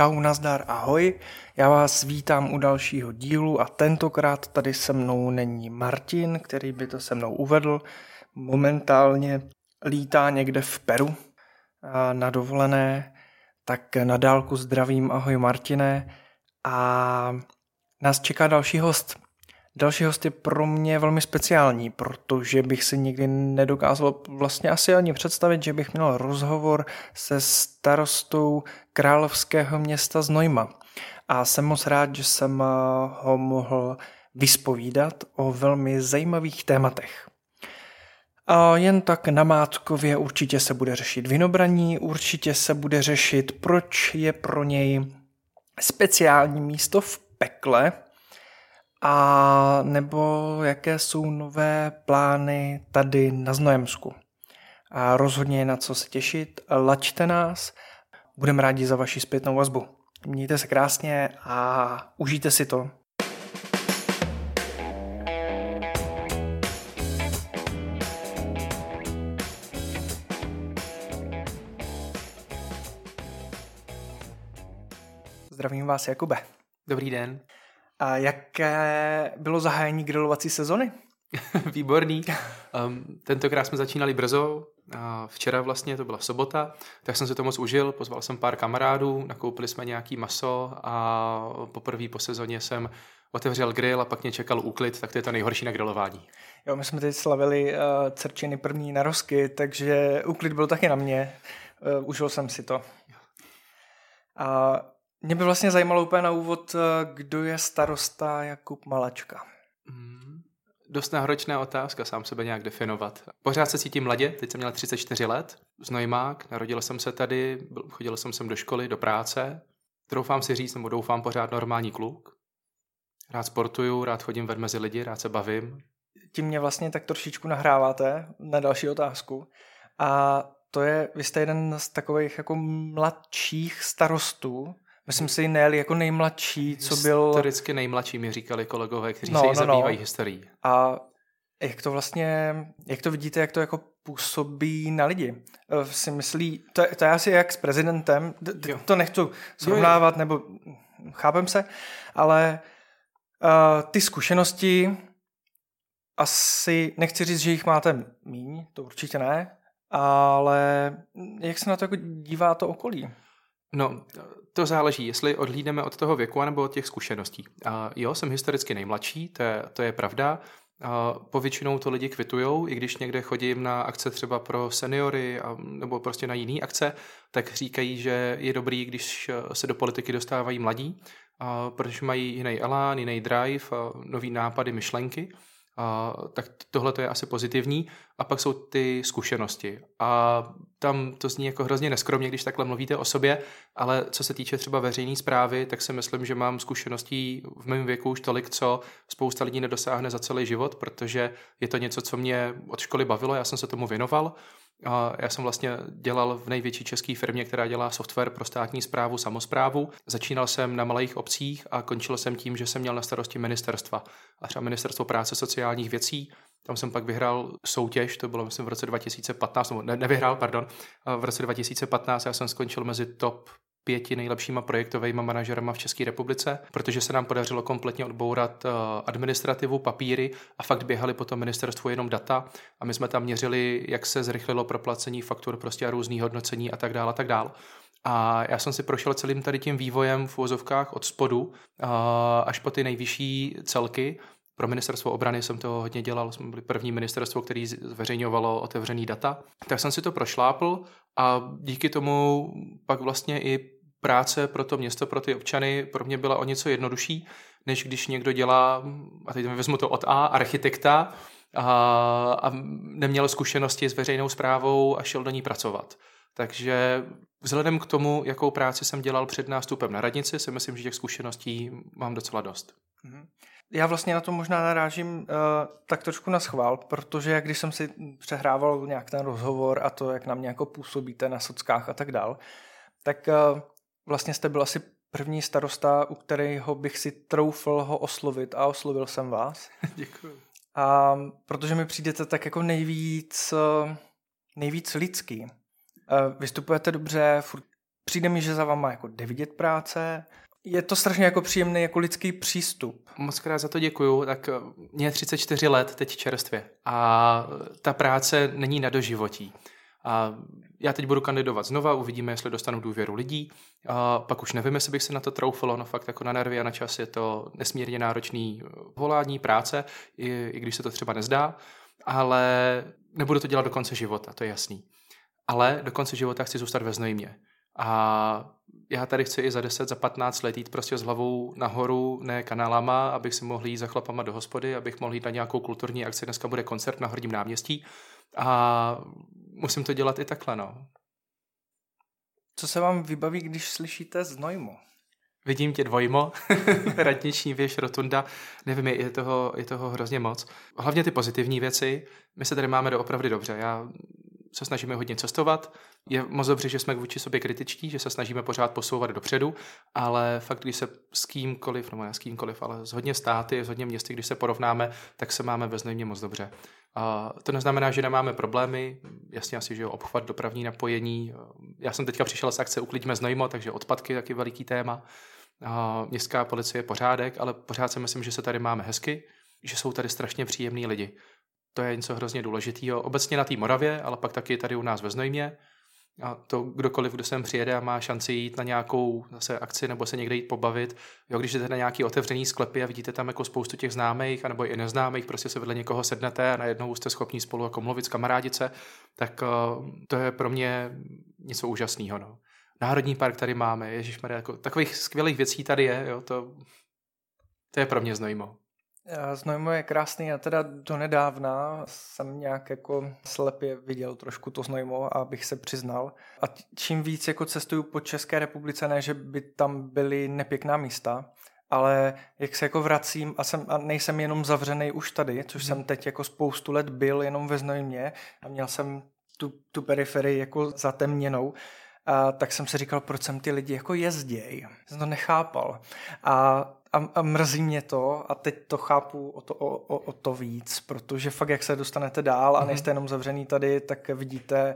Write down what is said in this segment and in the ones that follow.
Čau, nazdar, ahoj. Já vás vítám u dalšího dílu a tentokrát tady se mnou není Martin, který by to se mnou uvedl. Momentálně lítá někde v Peru na dovolené, tak na dálku zdravím, ahoj Martine. A nás čeká další host. Další host je pro mě velmi speciální, protože bych si nikdy nedokázal vlastně asi ani představit, že bych měl rozhovor se starostou královského města Znojma. A jsem moc rád, že jsem ho mohl vyspovídat o velmi zajímavých tématech. A jen tak na Mátkově určitě se bude řešit vinobraní, určitě se bude řešit, proč je pro něj speciální místo v pekle, a nebo jaké jsou nové plány tady na Znojemsku. A rozhodně je na co se těšit, lačte nás, budeme rádi za vaši zpětnou vazbu. Mějte se krásně a užijte si to. Zdravím vás, Jakube. Dobrý den. A jaké bylo zahájení grilovací sezony? Výborný. Um, tentokrát jsme začínali brzo, a včera vlastně to byla sobota, tak jsem se to moc užil, pozval jsem pár kamarádů, nakoupili jsme nějaký maso a poprvé po sezóně jsem otevřel grill a pak mě čekal úklid, tak to je to nejhorší na grilování. Jo, my jsme teď slavili uh, Cerčiny první narosky, takže úklid byl taky na mě. Uh, užil jsem si to. A mě by vlastně zajímalo úplně na úvod, uh, kdo je starosta Jakub Malačka. Mm, dost náročná otázka sám sebe nějak definovat. Pořád se cítím mladě, teď jsem měl 34 let, znojmák, narodil jsem se tady, chodil jsem sem do školy, do práce. Doufám si říct, nebo doufám pořád normální kluk. Rád sportuju, rád chodím ven mezi lidi, rád se bavím. Tím mě vlastně tak trošičku nahráváte na další otázku. A to je, vy jste jeden z takových jako mladších starostů, Myslím si, ne jako nejmladší, co byl... Historicky nejmladší mi říkali kolegové, kteří no, se no, zabývají no. historií. A jak to vlastně, jak to vidíte, jak to jako působí na lidi? Eh, si myslí, to, to je asi jak s prezidentem, jo. to nechci srovnávat, nebo chápem se, ale uh, ty zkušenosti asi, nechci říct, že jich máte míň, to určitě ne, ale jak se na to jako dívá to okolí? No, to záleží, jestli odhlídneme od toho věku nebo od těch zkušeností. A jo, jsem historicky nejmladší, to je, to je pravda. A povětšinou to lidi kvitujou, i když někde chodím na akce třeba pro seniory a, nebo prostě na jiné akce, tak říkají, že je dobrý, když se do politiky dostávají mladí, a, protože mají jiný elán, jiný drive, a nový nápady, myšlenky. A, tak tohle je asi pozitivní. A pak jsou ty zkušenosti. A tam to zní jako hrozně neskromně, když takhle mluvíte o sobě, ale co se týče třeba veřejné zprávy, tak si myslím, že mám zkušeností v mém věku už tolik, co spousta lidí nedosáhne za celý život, protože je to něco, co mě od školy bavilo, já jsem se tomu věnoval a já jsem vlastně dělal v největší české firmě, která dělá software pro státní zprávu, samozprávu. Začínal jsem na malých obcích a končil jsem tím, že jsem měl na starosti ministerstva. A třeba ministerstvo práce sociálních věcí, tam jsem pak vyhrál soutěž, to bylo myslím v roce 2015, nebo ne, nevyhrál, pardon, v roce 2015 já jsem skončil mezi top pěti nejlepšíma projektovými manažerama v České republice, protože se nám podařilo kompletně odbourat eh, administrativu, papíry a fakt běhali po tom ministerstvu jenom data a my jsme tam měřili, jak se zrychlilo proplacení faktur prostě a různý hodnocení a tak dále a tak dále. A já jsem si prošel celým tady tím vývojem v úvozovkách od spodu eh, až po ty nejvyšší celky pro ministerstvo obrany jsem to hodně dělal, jsme byli první ministerstvo, který zveřejňovalo otevřený data. Tak jsem si to prošlápl a díky tomu pak vlastně i práce pro to město, pro ty občany pro mě byla o něco jednodušší, než když někdo dělá, a teď vezmu to od A, architekta, a, a neměl zkušenosti s veřejnou zprávou a šel do ní pracovat. Takže vzhledem k tomu, jakou práci jsem dělal před nástupem na radnici, si myslím, že těch zkušeností mám docela dost. Já vlastně na to možná narážím uh, tak trošku na schvál, protože když jsem si přehrával nějak ten rozhovor a to, jak na mě jako působíte na sockách a tak dál, tak uh, vlastně jste byl asi první starosta, u kterého bych si troufl ho oslovit a oslovil jsem vás. Děkuji. A protože mi přijdete tak jako nejvíc, uh, nejvíc lidský. Vystupujete dobře, furt Přijde mi, že za váma jako jde vidět práce, je to strašně jako příjemný jako lidský přístup. Moc krát za to děkuju. Tak eh, mě je 34 let teď čerstvě a ta práce není na doživotí. A já teď budu kandidovat znova, uvidíme, jestli dostanu důvěru lidí. A pak už nevím, jestli bych se na to troufalo, no fakt jako na nervy a na čas je to nesmírně náročný eh, volání, práce, i, i když se to třeba nezdá, ale nebudu to dělat do konce života, to je jasný. Ale do konce života chci zůstat ve Znojmě. A já tady chci i za 10, za 15 let jít prostě s hlavou nahoru, ne kanálama, abych si mohl jít za chlapama do hospody, abych mohl jít na nějakou kulturní akci. Dneska bude koncert na Hrdím náměstí a musím to dělat i takhle, no. Co se vám vybaví, když slyšíte Znojmo? Vidím tě dvojmo, radniční věž, rotunda, nevím, je toho, je toho hrozně moc. Hlavně ty pozitivní věci, my se tady máme doopravdy dobře. Já se snažíme hodně cestovat. Je moc dobře, že jsme vůči sobě kritičtí, že se snažíme pořád posouvat dopředu, ale fakt, když se s kýmkoliv, nebo ne s kýmkoliv, ale s hodně státy, s hodně městy, když se porovnáme, tak se máme ve moc dobře. A to neznamená, že nemáme problémy, jasně asi, že obchvat, dopravní napojení. Já jsem teďka přišel z akce Uklidíme Znojmo, takže odpadky taky veliký téma. A městská policie pořádek, ale pořád si myslím, že se tady máme hezky, že jsou tady strašně příjemní lidi. To je něco hrozně důležitého. Obecně na té Moravě, ale pak taky tady u nás ve Znojmě. A to kdokoliv, kdo sem přijede a má šanci jít na nějakou zase akci nebo se někde jít pobavit. Jo, když jdete na nějaký otevřený sklepy a vidíte tam jako spoustu těch známých, anebo i neznámých, prostě se vedle někoho sednete a najednou jste schopni spolu jako mluvit s kamarádice, tak uh, to je pro mě něco úžasného. No. Národní park tady máme, ježišmarja, jako takových skvělých věcí tady je, jo, to, to je pro mě znojmo. Znojmo je krásný, já teda donedávna jsem nějak jako slepě viděl trošku to Znojmo, abych se přiznal. A čím víc jako cestuju po České republice, ne, že by tam byly nepěkná místa, ale jak se jako vracím a, jsem, a nejsem jenom zavřený už tady, což hmm. jsem teď jako spoustu let byl jenom ve Znojmě a měl jsem tu, tu periferii jako zatemněnou, a tak jsem si říkal, proč jsem ty lidi jako jezděj. Jsem to nechápal. A a, a mrzí mě to a teď to chápu o to, o, o, o to víc, protože fakt jak se dostanete dál a mhm. nejste jenom zavřený tady, tak vidíte,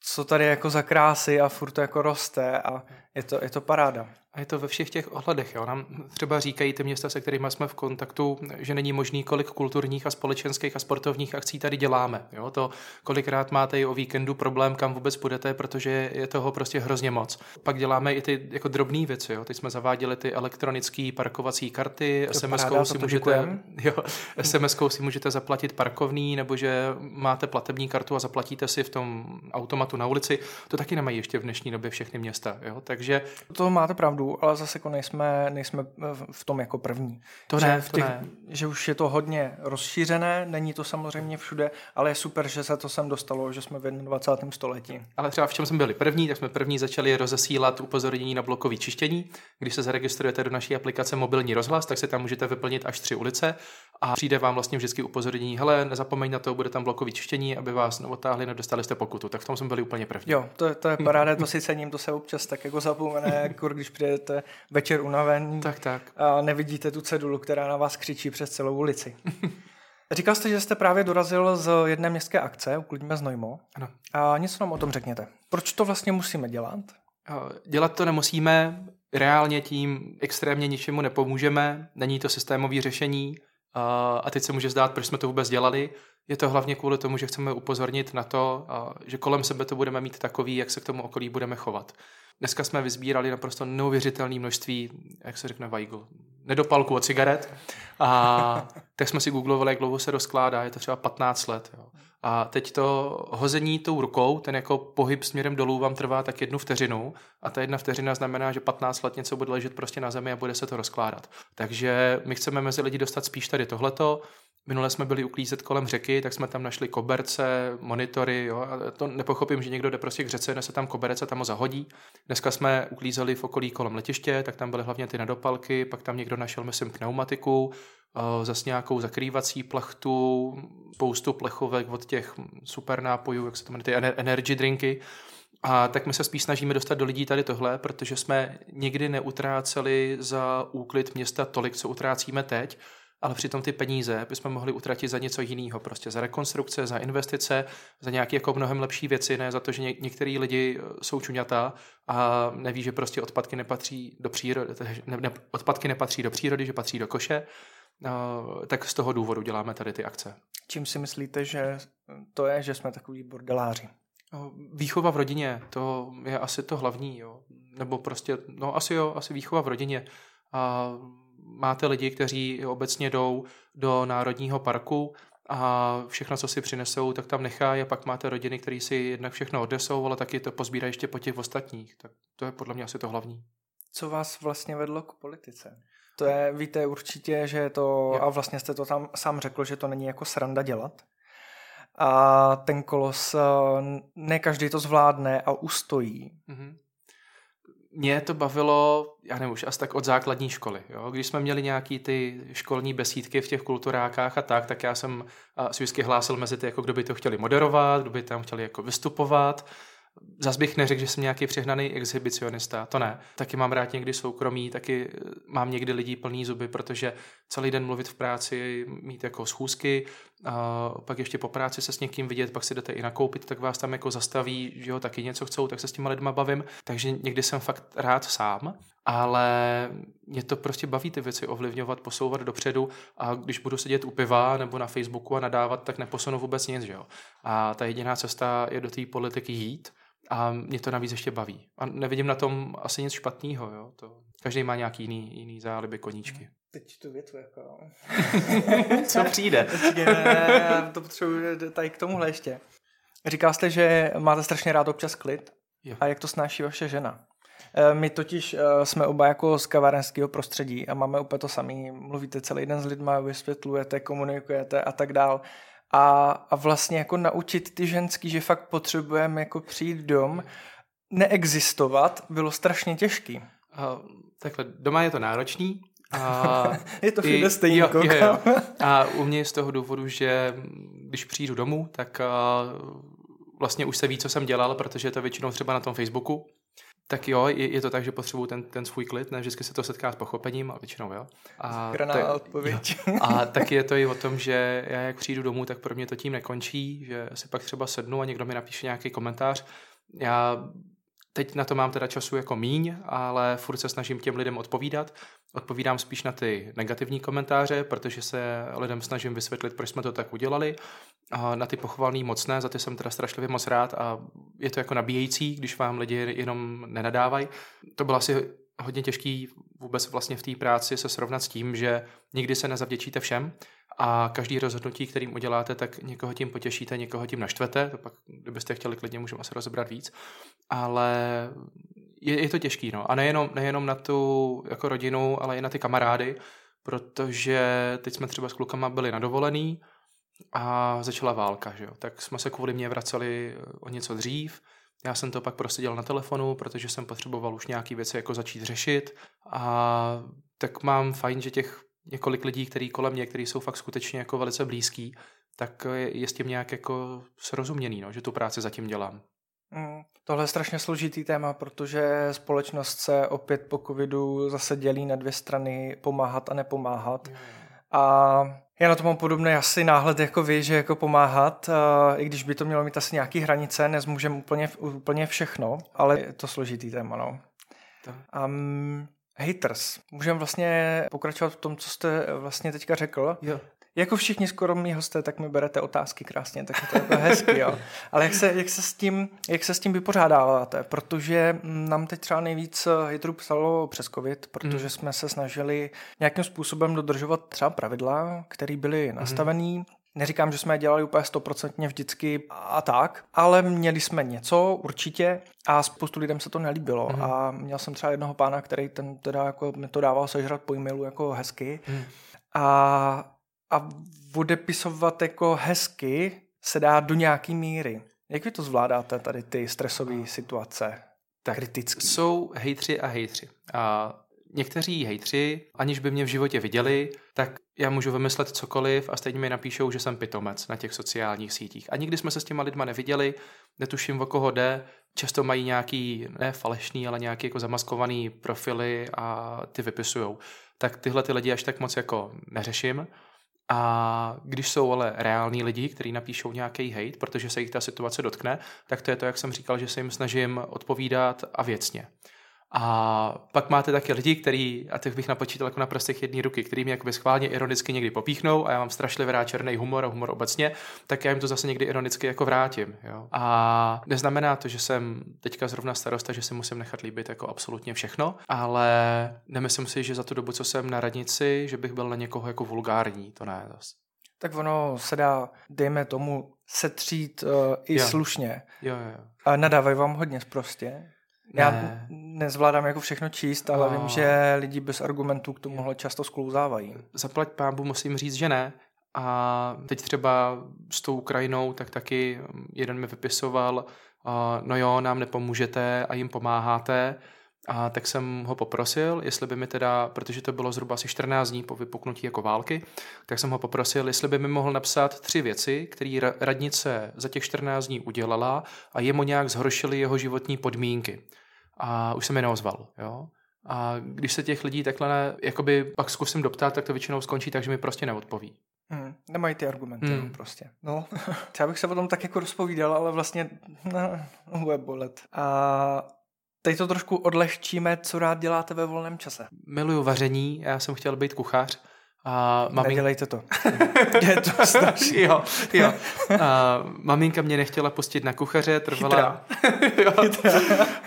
co tady jako za krásy a furt to jako roste a je to, je to paráda. A je to ve všech těch ohledech. Jo. Nám třeba říkají ty města, se kterými jsme v kontaktu, že není možný, kolik kulturních a společenských a sportovních akcí tady děláme. Jo. To kolikrát máte i o víkendu problém, kam vůbec půjdete, protože je toho prostě hrozně moc. Pak děláme i ty jako drobné věci. Jo. Teď jsme zaváděli ty elektronické parkovací karty, SMS-kou si můžete, jo, sms si můžete zaplatit parkovný, nebo že máte platební kartu a zaplatíte si v tom automatu na ulici. To taky nemají ještě v dnešní době všechny města. Jo. Takže to máte pravdu ale zase jako nejsme, nejsme v tom jako první. To že ne, v těch, to ne. Že už je to hodně rozšířené, není to samozřejmě všude, ale je super, že se to sem dostalo, že jsme v 21. století. Ale třeba v čem jsme byli první, tak jsme první začali rozesílat upozornění na blokový čištění. Když se zaregistrujete do naší aplikace mobilní rozhlas, tak si tam můžete vyplnit až tři ulice a přijde vám vlastně vždycky upozornění, hele, nezapomeň na to, bude tam blokový čištění, aby vás neotáhli, nedostali jste pokutu. Tak v tom jsme byli úplně první. Jo, to, to je paráda, to si cením, to se občas tak jako zapomene, jako když přijedete večer unavený tak, tak. a nevidíte tu cedulu, která na vás křičí přes celou ulici. Říkal jste, že jste právě dorazil z jedné městské akce, uklidíme Znojmo. Ano. A něco nám o tom řekněte. Proč to vlastně musíme dělat? Dělat to nemusíme, reálně tím extrémně ničemu nepomůžeme, není to systémové řešení, a teď se může zdát, proč jsme to vůbec dělali. Je to hlavně kvůli tomu, že chceme upozornit na to, že kolem sebe to budeme mít takový, jak se k tomu okolí budeme chovat. Dneska jsme vyzbírali naprosto neuvěřitelné množství, jak se řekne Weigl, nedopalku od cigaret. A tak jsme si googlovali, jak dlouho se rozkládá, je to třeba 15 let. Jo. A teď to hození tou rukou, ten jako pohyb směrem dolů vám trvá tak jednu vteřinu a ta jedna vteřina znamená, že 15 let něco bude ležet prostě na zemi a bude se to rozkládat. Takže my chceme mezi lidi dostat spíš tady tohleto, Minule jsme byli uklízet kolem řeky, tak jsme tam našli koberce, monitory. Jo, a to nepochopím, že někdo jde prostě k řece, nese tam koberec a tam ho zahodí. Dneska jsme uklízeli v okolí kolem letiště, tak tam byly hlavně ty nedopalky, pak tam někdo našel, myslím, pneumatiku, zase nějakou zakrývací plachtu, spoustu plechovek od těch super nápojů, jak se to jmenuje, ty energy drinky. A tak my se spíš snažíme dostat do lidí tady tohle, protože jsme nikdy neutráceli za úklid města tolik, co utrácíme teď ale přitom ty peníze bychom mohli utratit za něco jiného, prostě za rekonstrukce, za investice, za nějaké jako mnohem lepší věci, ne za to, že ně, některý lidi eh, jsou čuňata a neví, že prostě odpadky nepatří do přírody, ne, ne, odpadky nepatří do přírody, že patří do koše, uh, tak z toho důvodu děláme tady ty akce. Čím si myslíte, že to je, že jsme takový bordeláři? Výchova v rodině, to je asi to hlavní, jo. Nebo prostě, no asi jo, asi výchova v rodině. A máte lidi, kteří obecně jdou do národního parku a všechno, co si přinesou, tak tam nechají a pak máte rodiny, které si jednak všechno odnesou, ale taky to pozbírají ještě po těch ostatních. Tak to je podle mě asi to hlavní. Co vás vlastně vedlo k politice? To je, víte určitě, že to, jo. a vlastně jste to tam sám řekl, že to není jako sranda dělat. A ten kolos, eh, ne každý to zvládne a ustojí. Mm-hmm mě to bavilo, já nevím, už asi tak od základní školy. Jo? Když jsme měli nějaký ty školní besídky v těch kulturákách a tak, tak já jsem si vždycky hlásil mezi ty, jako kdo by to chtěli moderovat, kdo by tam chtěli jako vystupovat Zas bych neřekl, že jsem nějaký přehnaný exhibicionista, to ne. Taky mám rád někdy soukromí, taky eh, mám někdy lidí plný zuby, protože celý den mluvit v práci, mít jako schůzky, a pak ještě po práci se s někým vidět, pak si jdete i nakoupit, tak vás tam jako zastaví, že jo, taky něco chcou, tak se s těma lidma bavím. Takže někdy jsem fakt rád sám, ale mě to prostě baví ty věci ovlivňovat, posouvat dopředu a když budu sedět u piva nebo na Facebooku a nadávat, tak neposunu vůbec nic, že jo. A ta jediná cesta je do té politiky jít a mě to navíc ještě baví. A nevidím na tom asi nic špatného, jo. To, každý má nějaký jiný, jiný záliby koníčky. Teď tu větu jako... Co přijde? ne, to potřebuji tady k tomuhle ještě. Říkal jste, že máte strašně rád občas klid. Jo. A jak to snáší vaše žena? Eh, my totiž eh, jsme oba jako z kavárenského prostředí a máme úplně to samé. Mluvíte celý den s lidma, vysvětlujete, komunikujete a tak dál a, a vlastně jako naučit ty ženský, že fakt potřebujeme jako přijít dom, neexistovat, bylo strašně těžký. Uh, takhle, doma je to náročný, a je to všude stejně. Jo, jo, jo. A u mě z toho důvodu, že když přijdu domů, tak uh, vlastně už se ví, co jsem dělal, protože je to většinou třeba na tom Facebooku tak jo, je, je to tak, že potřebuju ten, ten svůj klid, ne vždycky se to setká s pochopením, ale většinou jo. A Zachraná odpověď. Jo. A taky je to i o tom, že já jak přijdu domů, tak pro mě to tím nekončí, že si pak třeba sednu a někdo mi napíše nějaký komentář. Já Teď na to mám teda času jako míň, ale furt se snažím těm lidem odpovídat. Odpovídám spíš na ty negativní komentáře, protože se lidem snažím vysvětlit, proč jsme to tak udělali. A na ty pochvalný mocné, za ty jsem teda strašlivě moc rád a je to jako nabíjející, když vám lidi jenom nenadávají. To bylo asi hodně těžký vůbec vlastně v té práci se srovnat s tím, že nikdy se nezavděčíte všem a každý rozhodnutí, kterým uděláte, tak někoho tím potěšíte, někoho tím naštvete, to pak, kdybyste chtěli klidně, můžeme asi rozebrat víc, ale je, je to těžký, no. A nejenom, nejenom na tu jako rodinu, ale i na ty kamarády, protože teď jsme třeba s klukama byli na dovolený a začala válka, že jo. Tak jsme se kvůli mě vraceli o něco dřív, já jsem to pak prostě dělal na telefonu, protože jsem potřeboval už nějaký věci jako začít řešit a tak mám fajn, že těch několik lidí, který kolem mě, kteří jsou fakt skutečně jako velice blízký, tak je, je s tím nějak jako srozuměný, no, že tu práci zatím dělám. Mm, tohle je strašně složitý téma, protože společnost se opět po covidu zase dělí na dvě strany pomáhat a nepomáhat. Mm. A já na to mám podobný asi náhled jako vy, že jako pomáhat, i když by to mělo mít asi nějaký hranice, nezmůžeme úplně, úplně všechno, ale je to složitý téma, no. Um, haters. Můžeme vlastně pokračovat v tom, co jste vlastně teďka řekl. Jo. Jako všichni skoro mý hosté, tak mi berete otázky krásně, tak je to jako hezky, jo. Ale jak se, jak, se s tím, jak se s tím vypořádáváte? Protože nám teď třeba nejvíc haterů psalo přes covid, protože hmm. jsme se snažili nějakým způsobem dodržovat třeba pravidla, které byly hmm. nastavené. Neříkám, že jsme je dělali úplně stoprocentně vždycky a tak, ale měli jsme něco určitě a spoustu lidem se to nelíbilo. Mm. A měl jsem třeba jednoho pána, který ten teda jako mi to dával sežrat po e-mailu jako hezky. Mm. A a odepisovat jako hezky se dá do nějaký míry. Jak vy to zvládáte, tady ty stresové situace? Tak kritický. jsou hejtři a hejtři. A někteří hejtři, aniž by mě v životě viděli, tak já můžu vymyslet cokoliv a stejně mi napíšou, že jsem pitomec na těch sociálních sítích. A nikdy jsme se s těma lidma neviděli, netuším, o koho jde, často mají nějaký, ne falešný, ale nějaký jako zamaskovaný profily a ty vypisujou. Tak tyhle ty lidi až tak moc jako neřeším. A když jsou ale reální lidi, kteří napíšou nějaký hate, protože se jich ta situace dotkne, tak to je to, jak jsem říkal, že se jim snažím odpovídat a věcně. A pak máte taky lidi, který, a těch bych napočítal jako na prostých jedné ruky, který mě jakoby schválně ironicky někdy popíchnou a já mám strašlivě rád černý humor a humor obecně, tak já jim to zase někdy ironicky jako vrátím. Jo. A neznamená to, že jsem teďka zrovna starosta, že si musím nechat líbit jako absolutně všechno, ale nemyslím si, že za tu dobu, co jsem na radnici, že bych byl na někoho jako vulgární, to ne zase. Tak ono se dá, dejme tomu, setřít uh, i Jo. slušně. Jo, jo, jo. A nadávají vám hodně prostě. Já Ne. nezvládám jako všechno číst, ale No. vím, že lidi bez argumentů k tomuhle často sklouzávají. zaplať pámbu musím říct, že ne. A teď třeba s tou Ukrajinou, tak taky jeden mi vypisoval, a no jo, nám nepomůžete a jim pomáháte. A tak jsem ho poprosil, jestli by mi teda, protože to bylo zhruba asi 14 dní po vypuknutí jako války, tak jsem ho poprosil, jestli by mi mohl napsat tři věci, které ra- radnice za těch 14 dní udělala a jemu nějak zhoršily jeho životní podmínky. A už se mi neozval, jo. A když se těch lidí takhle ne, jakoby pak zkusím doptat, tak to většinou skončí tak, že mi prostě neodpoví. Hmm, nemají ty argumenty Hmm. hmm. prostě. No, já bych se potom tak jako rozpovídal, ale vlastně ne, bude bolet. A teď to trošku odlehčíme, co rád děláte ve volném čase. Miluju vaření, já jsem chtěl být kuchař. A Mami... mamink... Nedělejte to. Je to strašný. jo, jo. A maminka mě nechtěla pustit na kuchaře, trvala, jo,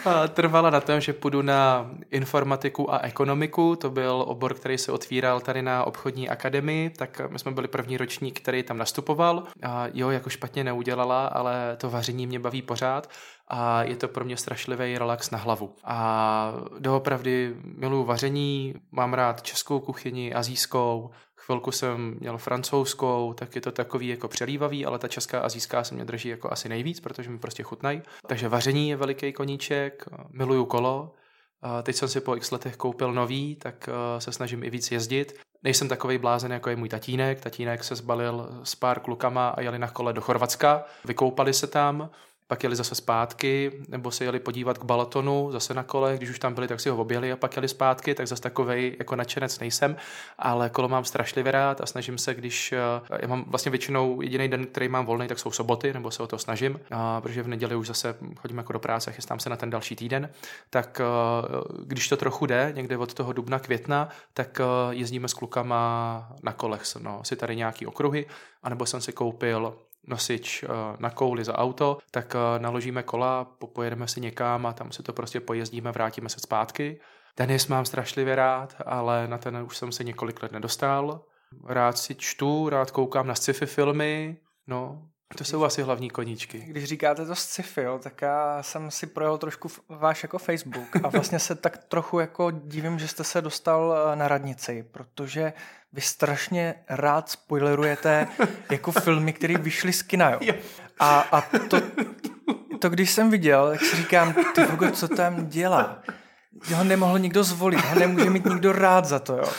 a trvala na tom, že půjdu na informatiku a ekonomiku, to byl obor, který se otvíral tady na obchodní akademii, tak my jsme byli první ročník, který tam nastupoval. A jo, jako špatně neudělala, ale to vaření mě baví pořád a je to pro mě strašlivý relax na hlavu. A doopravdy miluju vaření, mám rád českou kuchyni, azijskou, chvilku jsem měl francouzskou, tak je to takový jako přelívavý, ale ta česká azijská se mě drží jako asi nejvíc, protože mi prostě chutnají. Takže vaření je veliký koníček, miluju kolo, teď jsem si po x letech koupil nový, tak eh, se snažím i víc jezdit. Nejsem takový blázen, jako je můj tatínek. Tatínek se zbalil s pár klukama a jeli na kole do Chorvatska. Vykoupali se tam, pak jeli zase zpátky, nebo se jeli podívat k Balatonu, zase na kole, když už tam byli, tak si ho objeli a pak jeli zpátky, tak zase takovej jako nadšenec nejsem, ale kolo mám strašlivě rád a snažím se, když, eh, já mám vlastně většinou jediný den, který mám volný, tak jsou soboty, nebo se o to snažím, a protože v neděli už zase chodím jako do práce chystám se na ten další týden, tak eh, když to trochu jde, někde od toho dubna, května, tak eh, jezdíme s klukama na kolech, no, si tady nějaký okruhy, anebo jsem si koupil nosič eh, na kouli za auto, tak eh, naložíme kola, pojedeme si někam a tam si to prostě pojezdíme, vrátíme se zpátky. Tenis mám strašlivě rád, ale na ten už jsem se několik let nedostal. Rád si čtu, rád koukám na sci-fi filmy, no, to jsou asi hlavní koníčky. Když říkáte to sci-fi, jo, tak já jsem si projel trošku váš jako Facebook a vlastně se tak trochu jako divím, že jste se dostal eh, na radnici, protože vy strašně rád spoilerujete jako filmy, které vyšly z kina, jo. A, a to, to, když jsem viděl, tak si říkám, ty Hugo, co tam dělá? Ho nemohl nikdo zvolit, ho nemůže mít nikdo rád za to, jo.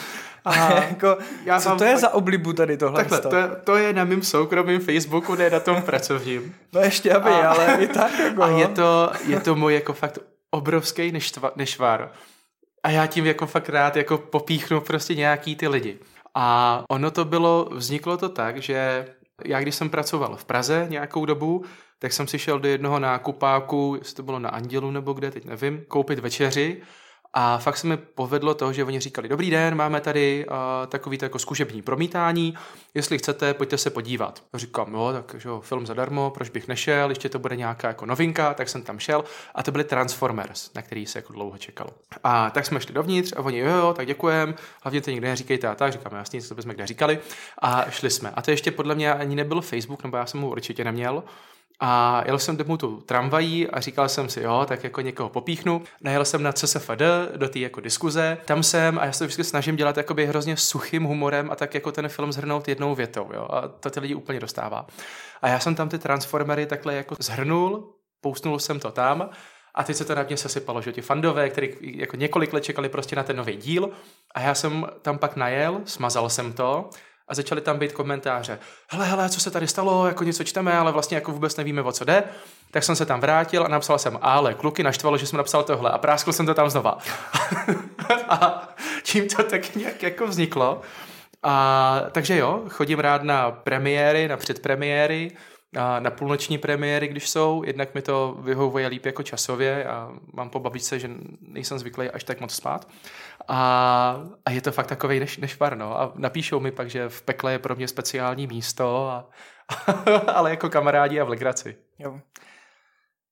A jako, já co mám to je za oblibu tady tohle? Takhle, to je, to je na mém soukromém Facebooku, ne na tom pracovním. No ještě aby, A- ale i tak jako. A no. je to, je to můj jako fakt obrovský neštva, nešvar. A já tím jako fakt rád jako popíchnu prostě nějaký ty lidi. A ono to bylo, vzniklo to tak, že já když jsem pracoval v Praze nějakou dobu, tak jsem si šel do jednoho nákupáku, jestli to bylo na Andělu nebo kde, teď nevím, koupit večeři a fakt se mi povedlo to, že oni říkali, dobrý den, máme tady uh, takový jako zkušební promítání, jestli chcete, pojďte se podívat. Říkám, jo, tak že jo, film zadarmo, proč bych nešel, ještě to bude nějaká jako novinka, tak jsem tam šel a to byly Transformers, na který se jako dlouho čekalo. A tak jsme šli dovnitř a oni, jo, jo, tak děkujem, hlavně to nikde neříkejte a tak, říkám, jasně, co bychom kde říkali a šli jsme. A to ještě podle mě ani nebyl Facebook, nebo já jsem ho určitě neměl, a jel jsem domů tu tramvají a říkal jsem si, jo, tak jako někoho popíchnu. Najel jsem na CSFD do té jako diskuze. Tam jsem a já se vždycky snažím dělat jakoby hrozně suchým humorem a tak jako ten film zhrnout jednou větou, jo. A to ty lidi úplně dostává. A já jsem tam ty transformery takhle jako zhrnul, pousnul jsem to tam a teď se to na mě sesypalo, že ti fandové, kteří jako několik let čekali prostě na ten nový díl a já jsem tam pak najel, smazal jsem to a začaly tam být komentáře. Hele, hele, co se tady stalo, jako něco čteme, ale vlastně jako vůbec nevíme, o co jde. Tak jsem se tam vrátil a napsal jsem, ale kluky naštvalo, že jsem napsal tohle a práskl jsem to tam znova. a čím to tak nějak jako vzniklo. A, takže jo, chodím rád na premiéry, na předpremiéry, na půlnoční premiéry, když jsou, jednak mi to vyhovuje líp jako časově a mám po babičce, že nejsem zvyklý až tak moc spát. A, a je to fakt takový než, nešvar, no. A napíšou mi pak, že v pekle je pro mě speciální místo, a, ale jako kamarádi a v legraci. Jo.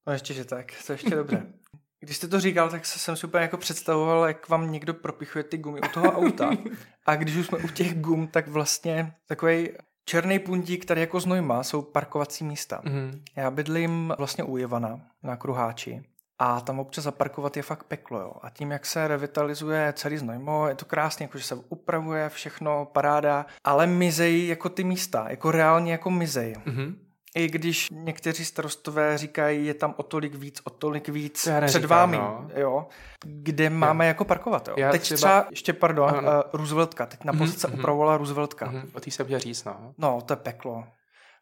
No ještě, že tak, to ještě dobře. Když jste to říkal, tak jsem si úplně jako představoval, jak vám někdo propichuje ty gumy u toho auta. A když už jsme u těch gum, tak vlastně takový černý puntík tady jako Znojma jsou parkovací místa. Mm-hmm. Já bydlím vlastně u Ivana na Kruháči. A tam občas zaparkovat je fakt peklo. Jo. A tím, jak se revitalizuje celý Znojmo, je to krásně, jako že se upravuje všechno, paráda, ale mizej jako ty místa, jako reálně jako mizej. Mm-hmm. I když někteří starostové říkají, je tam o tolik víc, o tolik víc neříkám, před vámi, no. jo, kde máme jo. jako parkovat. Jo. Já teď třeba, třeba, ještě pardon, uh, Rooseveltka, teď na pozice mm-hmm. upravovala Rooseveltka. Mm-hmm. O té jsem chtěl říct, no. No, to je peklo.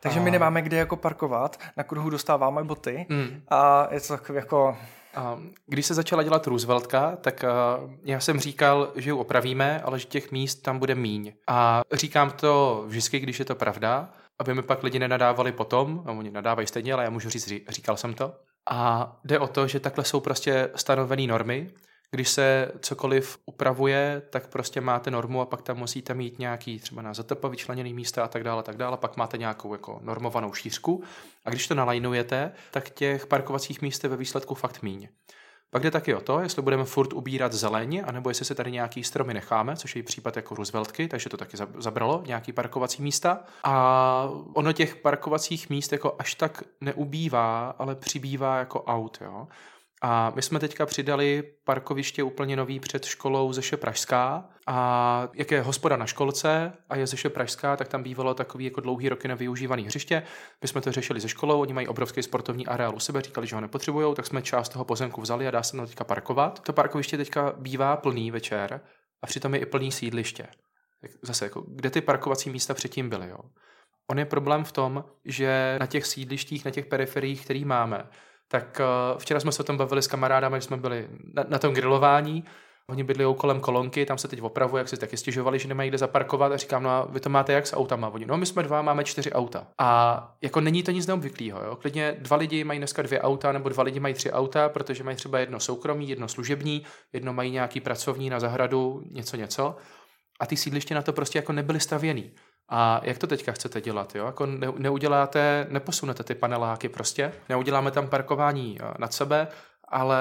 Takže a... my nemáme kde jako parkovat, na kruhu dostáváme boty mm. a je to takový jako... Když se začala dělat Rooseveltka, tak já jsem říkal, že ji opravíme, ale že těch míst tam bude míň. A říkám to vždycky, když je to pravda, aby mi pak lidi nenadávali potom, a oni nadávají stejně, ale já můžu říct, říkal jsem to. A jde o to, že takhle jsou prostě stanovené normy. Když se cokoliv upravuje, tak prostě máte normu a pak tam musíte mít nějaký třeba na ZTP vyčleněný místa a tak dále, tak dále, pak máte nějakou jako normovanou šířku. A když to nalajnujete, tak těch parkovacích míst je ve výsledku fakt míň. Pak jde taky o to, jestli budeme furt ubírat zeleň, anebo jestli se tady nějaký stromy necháme, což je případ jako Rooseveltky, takže to taky zabralo nějaký parkovací místa. A ono těch parkovacích míst jako až tak neubývá, ale přibývá jako aut, jo. A my jsme teďka přidali parkoviště úplně nový před školou Zeše Pražská a jak je hospoda na školce a je Zeše Pražská, tak tam bývalo takový jako dlouhý roky nevyužívaný hřiště. My jsme to řešili ze školou, oni mají obrovský sportovní areál u sebe, říkali, že ho nepotřebují, tak jsme část toho pozemku vzali a dá se tam teďka parkovat. To parkoviště teďka bývá plný večer a přitom je i plný sídliště. Zase, jako, kde ty parkovací místa předtím byly, jo? On je problém v tom, že na těch sídlištích, na těch periferiích, který máme, tak uh, včera jsme se o tom bavili s kamarádami, jsme byli na, na tom grilování, Oni bydli kolem kolonky, tam se teď opravuje, jak si taky stěžovali, že nemají kde zaparkovat a říkám, no a vy to máte jak s autama? Oni, no my jsme dva, máme čtyři auta. A jako není to nic neobvyklého, jo? Klidně dva lidi mají dneska dvě auta, nebo dva lidi mají tři auta, protože mají třeba jedno soukromí, jedno služební, jedno mají nějaký pracovní na zahradu, něco, něco. A ty sídliště na to prostě jako nebyly stavěný. A jak to teďka chcete dělat? Jo? Jako ne, neuděláte, neposunete ty paneláky prostě, neuděláme tam parkování eh, nad sebe, ale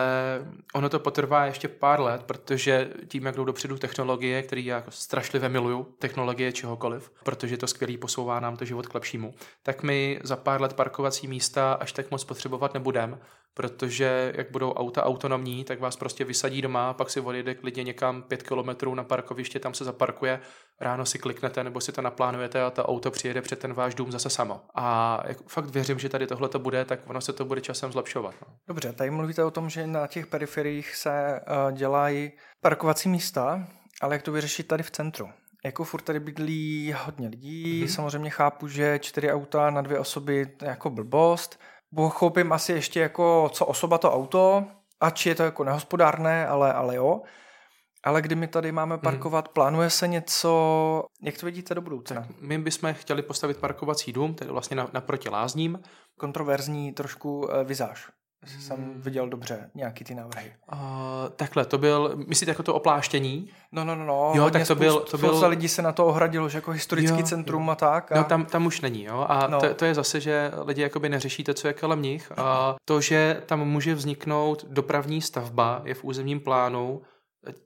ono to potrvá ještě pár let, protože tím, jak jdou dopředu technologie, které já jako strašlivě miluju, technologie čehokoliv, protože to skvělý posouvá nám to život k lepšímu, tak my za pár let parkovací místa až tak moc potřebovat nebudeme, protože jak budou auta autonomní, tak vás prostě vysadí doma, pak si odjede klidně někam pět kilometrů na parkoviště, tam se zaparkuje, ráno si kliknete nebo si to naplánujete a to auto přijede před ten váš dům zase samo. A jak fakt věřím, že tady tohle to bude, tak ono se to bude časem zlepšovat. No. Dobře, tady mluvíte o tom, že na těch periferiích se uh, dělají parkovací místa, ale jak to vyřešit tady v centru? Jako furt tady bydlí hodně lidí, mm-hmm. samozřejmě chápu, že čtyři auta na dvě osoby je jako blbost, pochopím asi ještě jako co osoba to auto, ač je to jako nehospodárné, ale, ale jo. Ale kdy my tady máme mhm. parkovat, hmm. plánuje se něco, jak to vidíte do budoucna? Tak my bychom chtěli postavit parkovací dům, tedy vlastně naproti lázním. Kontroverzní trošku uh, vizáž jsem hmm. viděl dobře nějaký ty návrhy. Uh, takhle, to byl, myslíte jako to opláštění? No, no, no, no. Jo, tak to byl, to byl... lidí se na to ohradilo, že jako historický jo, centrum jo. a tak. A... No, tam, tam už není, jo. A no. to, to, je zase, že lidi jakoby neřeší to, co je kolem nich. A to, že tam může vzniknout dopravní stavba, je v územním plánu,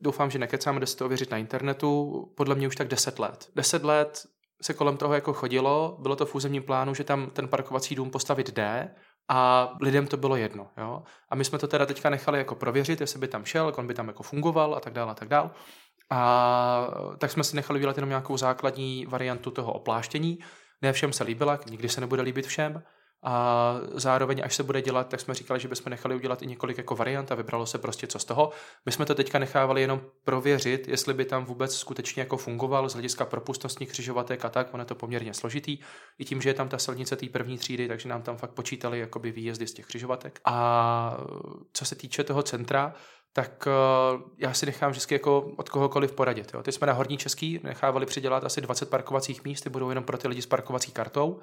doufám, že nekecám, kde se to ověřit na internetu, podle mě už tak 10 let. 10 let se kolem toho jako chodilo, bylo to v územním plánu, že tam ten parkovací dům postavit jde, a lidem to bylo jedno. Jo? A my jsme to teda teďka nechali jako prověřit, jestli by tam šel, on by tam jako fungoval a tak dále a tak dále. A tak jsme si nechali udělat jenom nějakou základní variantu toho opláštění. Ne všem se líbila, nikdy se nebude líbit všem. A zároveň, až se bude dělat, tak jsme říkali, že bychom nechali udělat i několik jako variant a vybralo se prostě co z toho. My jsme to teďka nechávali jenom prověřit, jestli by tam vůbec skutečně jako fungoval z hlediska propustnostních křižovatek a tak, ono je to poměrně složitý. I tím, že je tam ta silnice té první třídy, takže nám tam fakt počítali jakoby výjezdy z těch křižovatek. A co se týče toho centra, tak uh, já si nechám vždycky jako od kohokoliv poradit. Jo. Ty jsme na Horní Český nechávali přidělat asi 20 parkovacích míst, ty budou jenom pro ty lidi s parkovací kartou.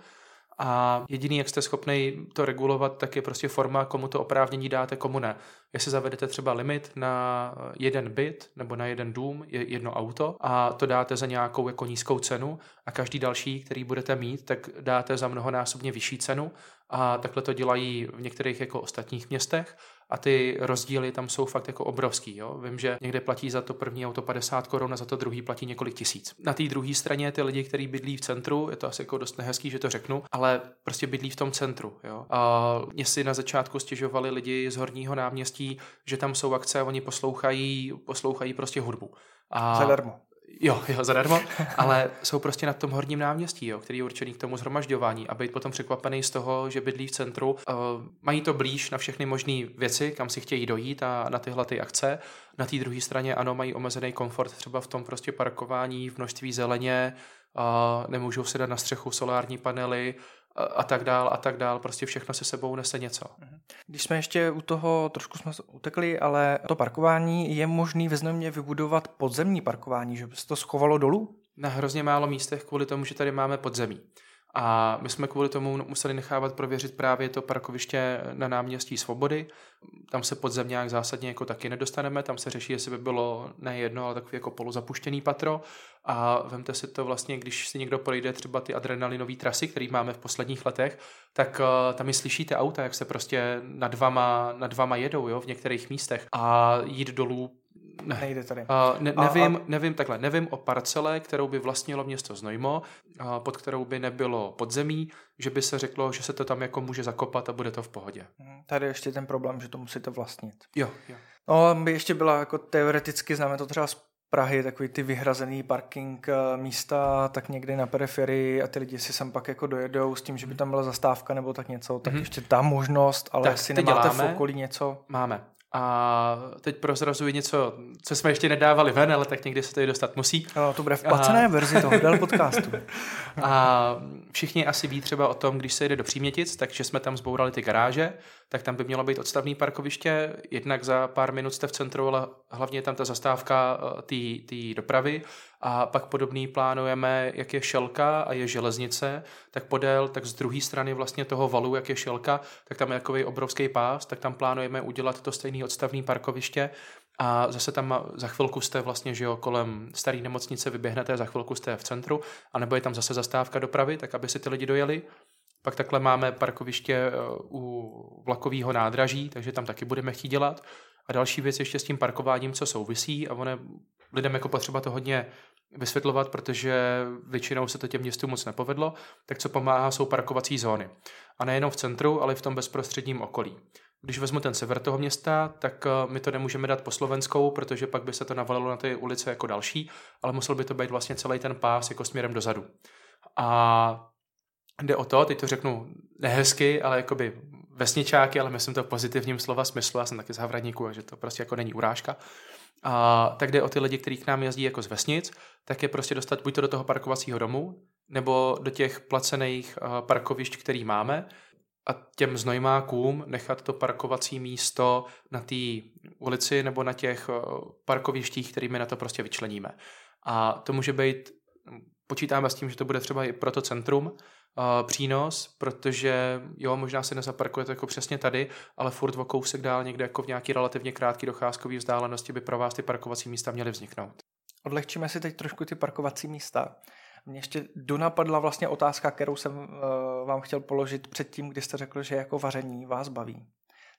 A jediný, jak jste schopný to regulovat, tak je prostě forma, komu to oprávnění dáte, komu ne. Jestli zavedete třeba limit na jeden byt nebo na jeden dům, jedno auto a to dáte za nějakou jako nízkou cenu a každý další, který budete mít, tak dáte za mnohonásobně vyšší cenu a takhle to dělají v některých jako ostatních městech a ty rozdíly tam jsou fakt jako obrovský. Jo? Vím, že někde platí za to první auto 50 korun a za to druhý platí několik tisíc. Na té druhé straně ty lidi, kteří bydlí v centru, je to asi jako dost nehezký, že to řeknu, ale prostě bydlí v tom centru. Jo? A mě si na začátku stěžovali lidi z horního náměstí, že tam jsou akce a oni poslouchají, poslouchají prostě hudbu. A Zadarmo. Jo, jo, zadarmo, ale jsou prostě na tom horním náměstí, jo, který je určený k tomu zhromažďování a být potom překvapený z toho, že bydlí v centru. Uh, mají to blíž na všechny možné věci, kam si chtějí dojít a na tyhle ty akce. Na té druhé straně ano, mají omezený komfort třeba v tom prostě parkování, v množství zeleně, uh, nemůžou si dát na střechu solární panely, a tak dál a tak dál, prostě všechno se sebou nese něco. Mhm. Když jsme ještě u toho, trošku jsme utekli, ale to parkování, je možný ve Znojmě vybudovat podzemní parkování, že by se to schovalo dolů? Na hrozně málo místech kvůli tomu, že tady máme podzemí. A my jsme kvůli tomu museli nechávat prověřit právě to parkoviště na náměstí Svobody. Tam se podzem nějak zásadně jako taky nedostaneme, tam se řeší, jestli by bylo ne jedno, ale takový jako polozapuštěný patro. A vemte si to vlastně, když si někdo projde třeba ty adrenalinové trasy, které máme v posledních letech, tak uh, tam i slyšíte auta, jak se prostě nad vama, nad vama jedou jo, v některých místech a jít dolů ne. Nejde tady. Uh, ne, nevím, a, a... nevím takhle, nevím o parcele, kterou by vlastnilo město Znojmo, uh, pod kterou by nebylo podzemí, že by se řeklo, že se to tam jako může zakopat a bude to v pohodě. Mhm, tady je ještě ten problém, že to musíte vlastnit. Jo, jo. No, by ještě byla jako teoreticky, známe to třeba z Prahy, takový ty vyhrazený parking eh, místa, tak někdy na periferii a ty lidi si sem pak jako dojedou s tím, že by tam byla zastávka nebo tak něco, tak mm-hmm. ještě ta možnost, ale tak jestli nemáte děláme, v okolí něco. Máme. A teď prozrazuji něco, co jsme ještě nedávali ven, ale tak někdy se tady dostat musí. No, to bude v placené a... verzi toho podcastu. A všichni asi ví třeba o tom, když se jde do Přímětic, takže jsme tam zbourali ty garáže, tak tam by mělo být odstavné parkoviště. Jednak za pár minut jste v centru, ale hlavně je tam ta zastávka eh, té dopravy. A pak podobný plánujeme, jak je šelka a je železnice, tak podél, tak z druhé strany vlastně toho valu, jak je šelka, tak tam je takový obrovský pás, tak tam plánujeme udělat to stejné odstavné parkoviště a zase tam za chvilku jste vlastně, že jo, kolem staré nemocnice vyběhnete, za chvilku jste v centru, anebo je tam zase zastávka dopravy, tak aby si ty lidi dojeli. Pak takhle máme parkoviště eh, u vlakového nádraží, takže tam taky budeme chtít dělat. A další věc ještě s tím parkováním, co souvisí, a ono lidem jako potřeba to hodně vysvětlovat, protože většinou se to těm městům moc nepovedlo, tak co pomáhá, jsou parkovací zóny. A nejenom v centru, ale i v tom bezprostředním okolí. Když vezmu ten sever toho města, tak eh, my to nemůžeme dát po slovenskou, protože pak by se to navalilo na ty ulice jako další, ale musel by to být vlastně celý ten pás jako směrem dozadu. A jde o to, teď to řeknu nehezky, ale jakoby vesničáky, ale myslím to v pozitivním slova smyslu, já jsem taky z Havradníku, že to prostě jako není urážka. A tak jde o ty lidi, kteří k nám jezdí jako z vesnic, tak je prostě dostat buď to do toho parkovacího domu, nebo do těch placených eh, parkovišť, který máme, a těm znojmákům nechat to parkovací místo na té ulici nebo na těch eh, parkovištích, kterými na to prostě vyčleníme. A to může být, počítáme s tím, že to bude třeba i pro to centrum, uh, přínos, protože jo, možná se nezaparkujete jako přesně tady, ale furt o kousek dál někde jako v nějaký relativně krátký docházkový vzdálenosti by pro vás ty parkovací místa měly vzniknout. Odlehčíme si teď trošku ty parkovací místa. Mně ještě donapadla vlastně otázka, kterou jsem uh, vám chtěl položit předtím, kdy jste řekl, že jako vaření vás baví.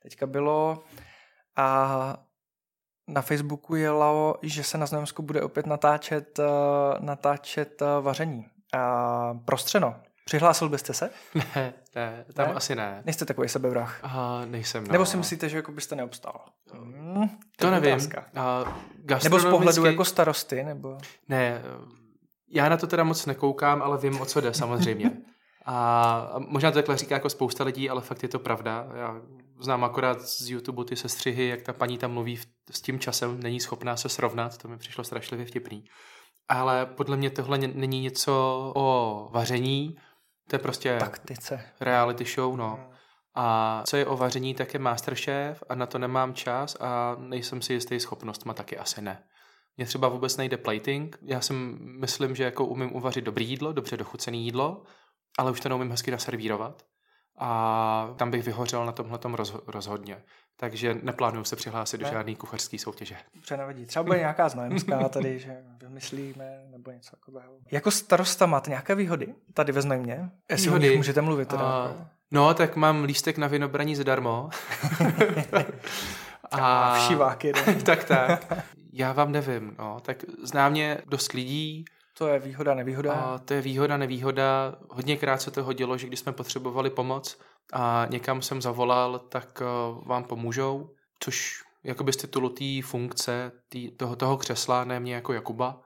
Teďka bylo a na Facebooku jelo, že se na Znojemsku bude opět natáčet, uh, natáčet uh, vaření. Uh, prostřeno. Přihlásil byste se? Ne, ne, tam ne? asi ne. Nejste takový sebevrah? Aha, nejsem. No. Nebo si myslíte, že jako byste neobstal? Hmm, to nevím. Uh, nebo z pohledu jako starosty? Nebo... Ne, já na to teda moc nekoukám, ale vím, o co jde samozřejmě. A možná to takhle říká jako spousta lidí, ale fakt je to pravda. Já znám akorát z YouTube ty sestřihy, jak ta paní tam mluví s tím časem, není schopná se srovnat, to mi přišlo strašlivě vtipný. Ale podle mě tohle není něco o vaření, to je prostě Taktice. reality show, no. Hmm. A co je o vaření, tak je Masterchef a na to nemám čas a nejsem si jistý schopnostma, taky asi ne. Mně třeba vůbec nejde plating. Já si myslím, že jako umím uvařit dobré jídlo, dobře dochucené jídlo, ale už to neumím hezky naservírovat. A tam bych vyhořel na tomhle roz, rozhodně. Takže neplánuju se přihlásit ne. do žádné kuchařské soutěže. Dobře, nevadí. Třeba bude nějaká znojemská tady, že vymyslíme nebo něco takového. Jako starosta máte nějaké výhody? Tady ve Znojmě? Jestli výhody. můžete mluvit teda. A, jako. no, tak mám lístek na vinobraní zadarmo. a všivák tak, tak. Já vám nevím, no. Tak znám mě dost lidí, to je výhoda, nevýhoda? A to je výhoda, nevýhoda. Hodněkrát se to hodilo, že když jsme potřebovali pomoc a někam jsem zavolal, tak uh, vám pomůžou, což jakoby z titulu té funkce, tý, toho, toho křesla, ne mě jako Jakuba.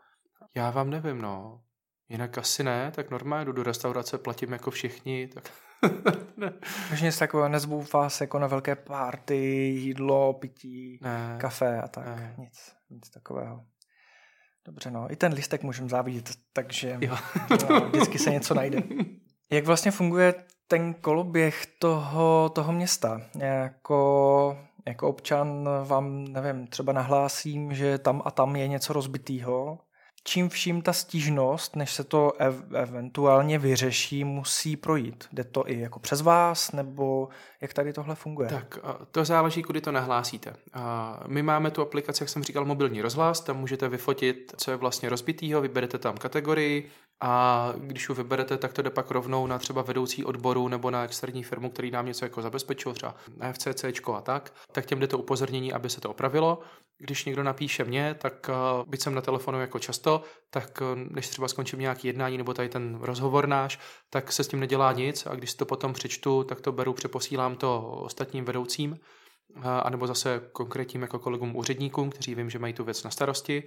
Já vám nevím, no. Jinak asi ne, tak normálně jdu do restaurace, platím jako všichni, tak... Takže něco takového nezvu vás jako na velké párty, jídlo, pití, ne, kafe a tak. Ne. Nic, nic takového. Dobře, no, i ten listek můžeme závidět, takže jo. no, vždycky se něco najde. Jak vlastně funguje ten koloběh toho, toho města? Jako, jako občan vám, nevím, třeba nahlásím, že tam a tam je něco rozbitýho čím vším ta stížnost, než se to ev- eventuálně vyřeší, musí projít? Jde to i jako přes vás, nebo jak tady tohle funguje? Tak to záleží, kudy to nahlásíte. My máme tu aplikaci, jak jsem říkal, mobilní rozhlas, tam můžete vyfotit, co je vlastně rozbitýho, vyberete tam kategorii, a když ho vyberete, tak to jde pak rovnou na třeba vedoucí odboru nebo na externí firmu, který nám něco jako zabezpečil, třeba na FCC a tak, tak těm jde to upozornění, aby se to opravilo. Když někdo napíše mě, tak byť jsem na telefonu jako často, tak než třeba skončím nějaký jednání nebo tady ten rozhovor náš, tak se s tím nedělá nic a když to potom přečtu, tak to beru, přeposílám to ostatním vedoucím, eh, anebo zase konkrétním jako kolegům úředníkům, kteří vím, že mají tu věc na starosti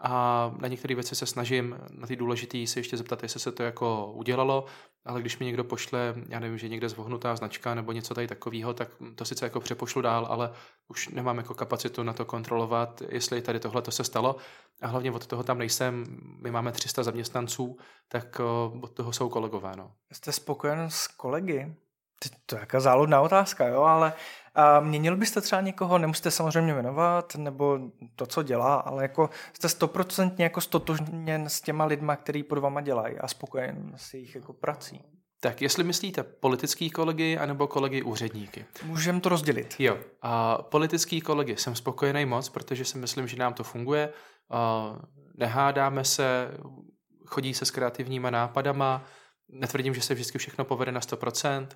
a na některé věci se snažím, na ty důležité se ještě zeptat, jestli se to jako udělalo, ale když mi někdo pošle, já nevím, že někde zvohnutá značka nebo něco tady takového, tak to sice jako přepošlu dál, ale už nemám jako kapacitu na to kontrolovat, jestli tady tohle to se stalo. A hlavně od toho tam nejsem, my máme 300 zaměstnanců, tak od toho jsou kolegové. No. Jste spokojen s kolegy? To je jaká záludná otázka, jo, ale a měnil byste třeba někoho, nemusíte samozřejmě jmenovat, nebo to, co dělá, ale jako jste stoprocentně jako stotožněn s těma lidma, který pod vama dělají a spokojen s jejich jako prací. Tak jestli myslíte politický kolegy anebo kolegy úředníky? Můžeme to rozdělit. Jo. A politický kolegy jsem spokojený moc, protože si myslím, že nám to funguje. A nehádáme se, chodí se s kreativníma nápadama, netvrdím, že se vždycky všechno povede na 100%,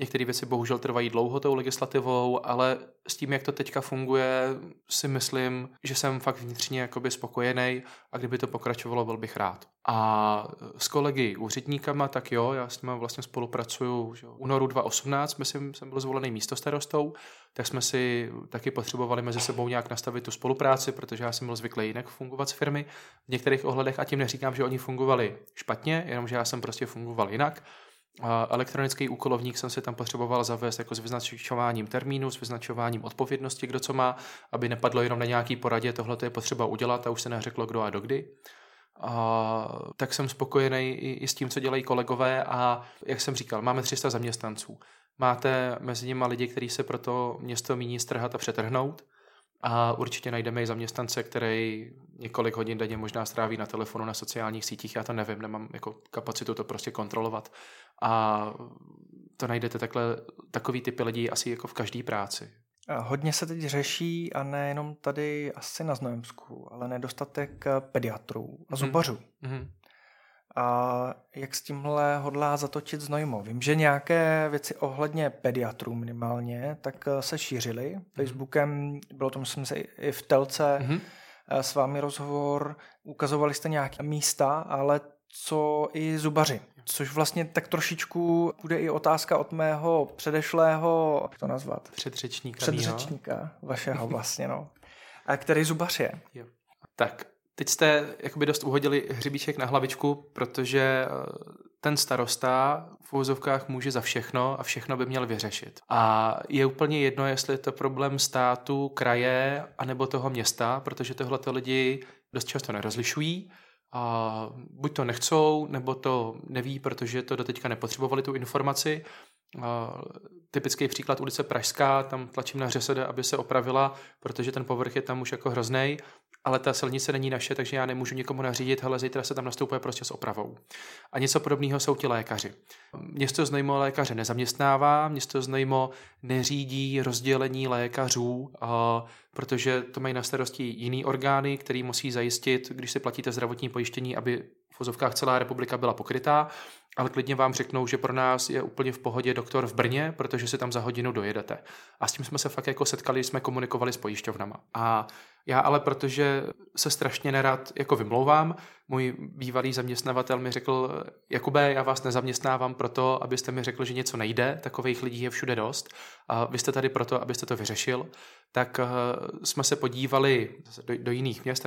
Některé věci bohužel trvají dlouho tou legislativou, ale s tím, jak to teďka funguje, si myslím, že jsem fakt vnitřně jakoby spokojený a kdyby to pokračovalo, byl bych rád. A s kolegy úředníkama, tak jo, já s nimi vlastně spolupracuju. Že únoru 2018 myslím, jsem byl zvolený místo starostou, tak jsme si taky potřebovali mezi sebou nějak nastavit tu spolupráci, protože já jsem byl zvyklý jinak fungovat s firmy v některých ohledech a tím neříkám, že oni fungovali špatně, jenom že já jsem prostě fungoval jinak. Elektronický úkolovník jsem si tam potřeboval zavést jako s vyznačováním termínu, s vyznačováním odpovědnosti, kdo co má, aby nepadlo jenom na nějaký poradě, tohle je potřeba udělat a už se neřeklo kdo a dokdy. A, tak jsem spokojený i, i s tím, co dělají kolegové a jak jsem říkal, máme 300 zaměstnanců. Máte mezi nimi lidi, kteří se pro to město míní strhat a přetrhnout a určitě najdeme i zaměstnance, který několik hodin denně možná stráví na telefonu, na sociálních sítích, já to nevím, nemám jako kapacitu to prostě kontrolovat. A to najdete takhle, takový typy lidí asi jako v každé práci. Hodně se teď řeší, a nejenom tady asi na Znojemsku, ale nedostatek pediatrů a mhm. zubařů. Mm-hmm. A jak s tímhle hodlá zatočit Znojmo? Vím, že nějaké věci ohledně pediatrů minimálně, tak eh, se šířily mm-hmm. Facebookem, bylo to myslím se i v Telce, mm-hmm. s vámi rozhovor, ukazovali jste nějaké místa, ale co i zubaři. Což vlastně tak trošičku bude i otázka od mého předešlého, jak to nazvat? Předřečníka. Předřečníka vašeho vlastně, no. A který zubař je? Jo. Tak Teď jste jakoby dost uhodili hřebíček na hlavičku, protože eh, ten starosta v úvozovkách může za všechno a všechno by měl vyřešit. A je úplně jedno, jestli je to problém státu, kraje, anebo toho města, protože tohle lidi dost často nerozlišují. A buď to nechcou, nebo to neví, protože to doteďka nepotřebovali tu informaci. A typický příklad ulice Pražská, tam tlačím na ŘSD, aby se opravila, protože ten povrch je tam už jako hrozný ale ta silnice není naše, takže já nemůžu nikomu nařídit, hele, zítra se tam nastupuje prostě s opravou. A něco podobného jsou ti lékaři. Město Znojmo lékaře nezaměstnává, město Znojmo neřídí rozdělení lékařů, protože to mají na starosti jiný orgány, který musí zajistit, když si platíte zdravotní pojištění, aby v vozovkách celá republika byla pokrytá, ale klidně vám řeknou, že pro nás je úplně v pohodě doktor v Brně, protože si tam za hodinu dojedete. A s tím jsme se fakt jako setkali, jsme komunikovali s pojišťovnama. A já ale, protože se strašně nerad jako vymlouvám, můj bývalý zaměstnavatel mi řekl, Jakube, já vás nezaměstnávám proto, abyste mi řekl, že něco nejde, takových lidí je všude dost a vy jste tady proto, abyste to vyřešil, tak uh, jsme se podívali do, do jiných měst,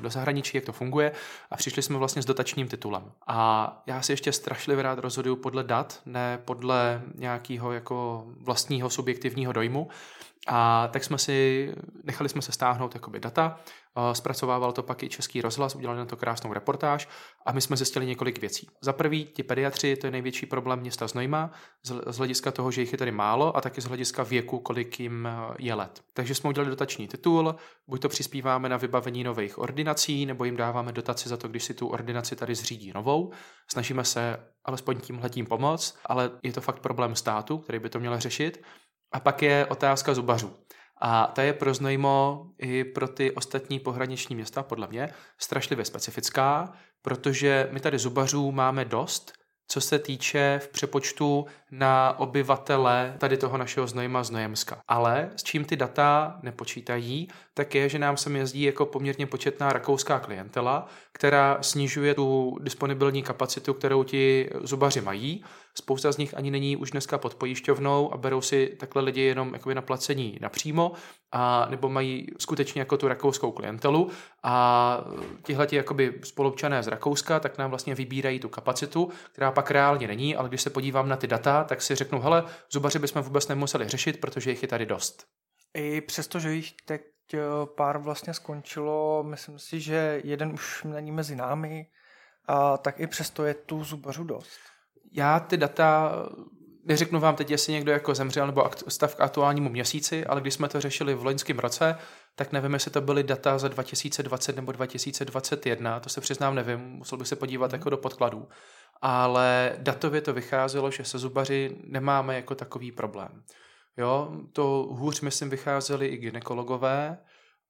do zahraničí, jak to funguje a přišli jsme vlastně s dotačním titulem. A já si ještě strašlivě rád rozhoduju podle dat, ne podle nějakého jako vlastního subjektivního dojmu, a tak jsme si, nechali jsme se stáhnout jakoby data, zpracovával to pak i Český rozhlas, udělali na to krásnou reportáž a my jsme zjistili několik věcí. Za prvý, ti pediatři, to je největší problém města Znojma, z hlediska toho, že jich je tady málo a taky z hlediska věku, kolik jim e, je let. Takže jsme udělali dotační titul, buď to přispíváme na vybavení nových ordinací, nebo jim dáváme dotaci za to, když si tu ordinaci tady zřídí novou. Snažíme se alespoň tímhletím pomoct, ale je to fakt problém státu, který by to měl řešit. A pak je otázka zubařů. A ta je pro Znojmo i pro ty ostatní pohraniční města, podle mě, strašlivě specifická, protože my tady zubařů máme dost, co se týče v přepočtu na obyvatele tady toho našeho Znojma Znojemska. Ale s čím ty data nepočítají, tak je, že nám sem jezdí jako poměrně početná rakouská klientela, která snižuje tu disponibilní kapacitu, kterou ti zubaři mají. Spousta z nich ani není už dneska pod pojišťovnou a berou si takhle lidi jenom jakoby na placení napřímo, a, nebo mají skutečně jako tu rakouskou klientelu a tihle ti jakoby spolupčané z Rakouska tak nám vlastně vybírají tu kapacitu, která pak reálně není, ale když se podívám na ty data, tak si řeknu, hele, zubaři bychom vůbec nemuseli řešit, protože jich je tady dost. I přesto, že jich teď eh, pár vlastně skončilo, myslím si, že jeden už není mezi námi, a tak i přesto je tu zubařů dost. Já ty data neřeknu vám teď, jestli někdo jako zemřel nebo stav k aktuálnímu měsíci, ale když jsme to řešili v loňském roce, tak nevím, jestli to byly data za 2020 nebo 2021, to se přiznám nevím, musel bych se podívat jako do podkladů. Ale datově to vycházelo, že se zubaři nemáme jako takový problém. Jo, to hůř, myslím, vycházeli i ginekologové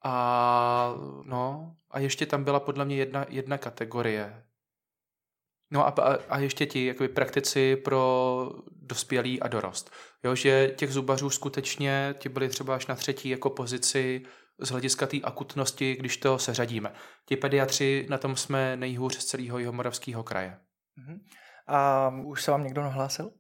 a, no, a ještě tam byla podle mě jedna, jedna kategorie. No a, a ještě ti jakoby praktici pro dospělý a dorost. Jo, že těch zubařů skutečně ti byli třeba až na třetí jako pozici z hlediska té akutnosti, když to seřadíme. Ti pediatři, na tom jsme nejhůř z celého Jihomoravského kraje. Uh-huh. A už se vám někdo nahlásil?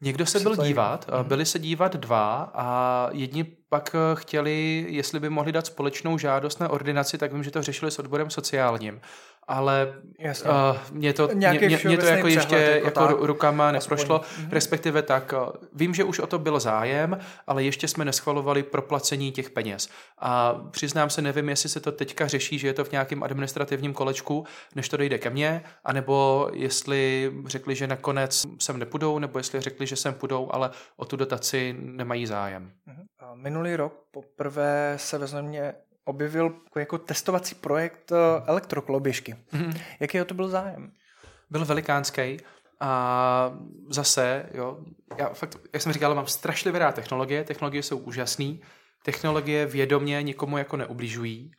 Někdo se byl dívat, mhm. byli se dívat dva a jedni pak chtěli, jestli by mohli dát společnou žádost na ordinaci, tak vím, že to řešili s odborem sociálním ale Jasně. Uh, mě to, mě, mě, mě to jako ještě jako, jako tak, rukama neprošlo, aspoň. Mhm. respektive tak, uh, vím, že už o to byl zájem, ale ještě jsme neschvalovali proplacení těch peněz. A přiznám se, nevím, jestli se to teďka řeší, že je to v nějakém administrativním kolečku, než to dojde ke mně, anebo jestli řekli, že nakonec sem nepůjdou, nebo jestli řekli, že sem půjdou, ale o tu dotaci nemají zájem. Mhm. Minulý rok poprvé se ve objevil jako testovací projekt eh, elektrokoloběžky. Mm-hmm. Jaký o to byl zájem? Byl velikánský a zase, jo, já fakt, jak jsem říkal, mám strašlivě rád technologie, technologie jsou úžasné, technologie vědomě nikomu jako neubližují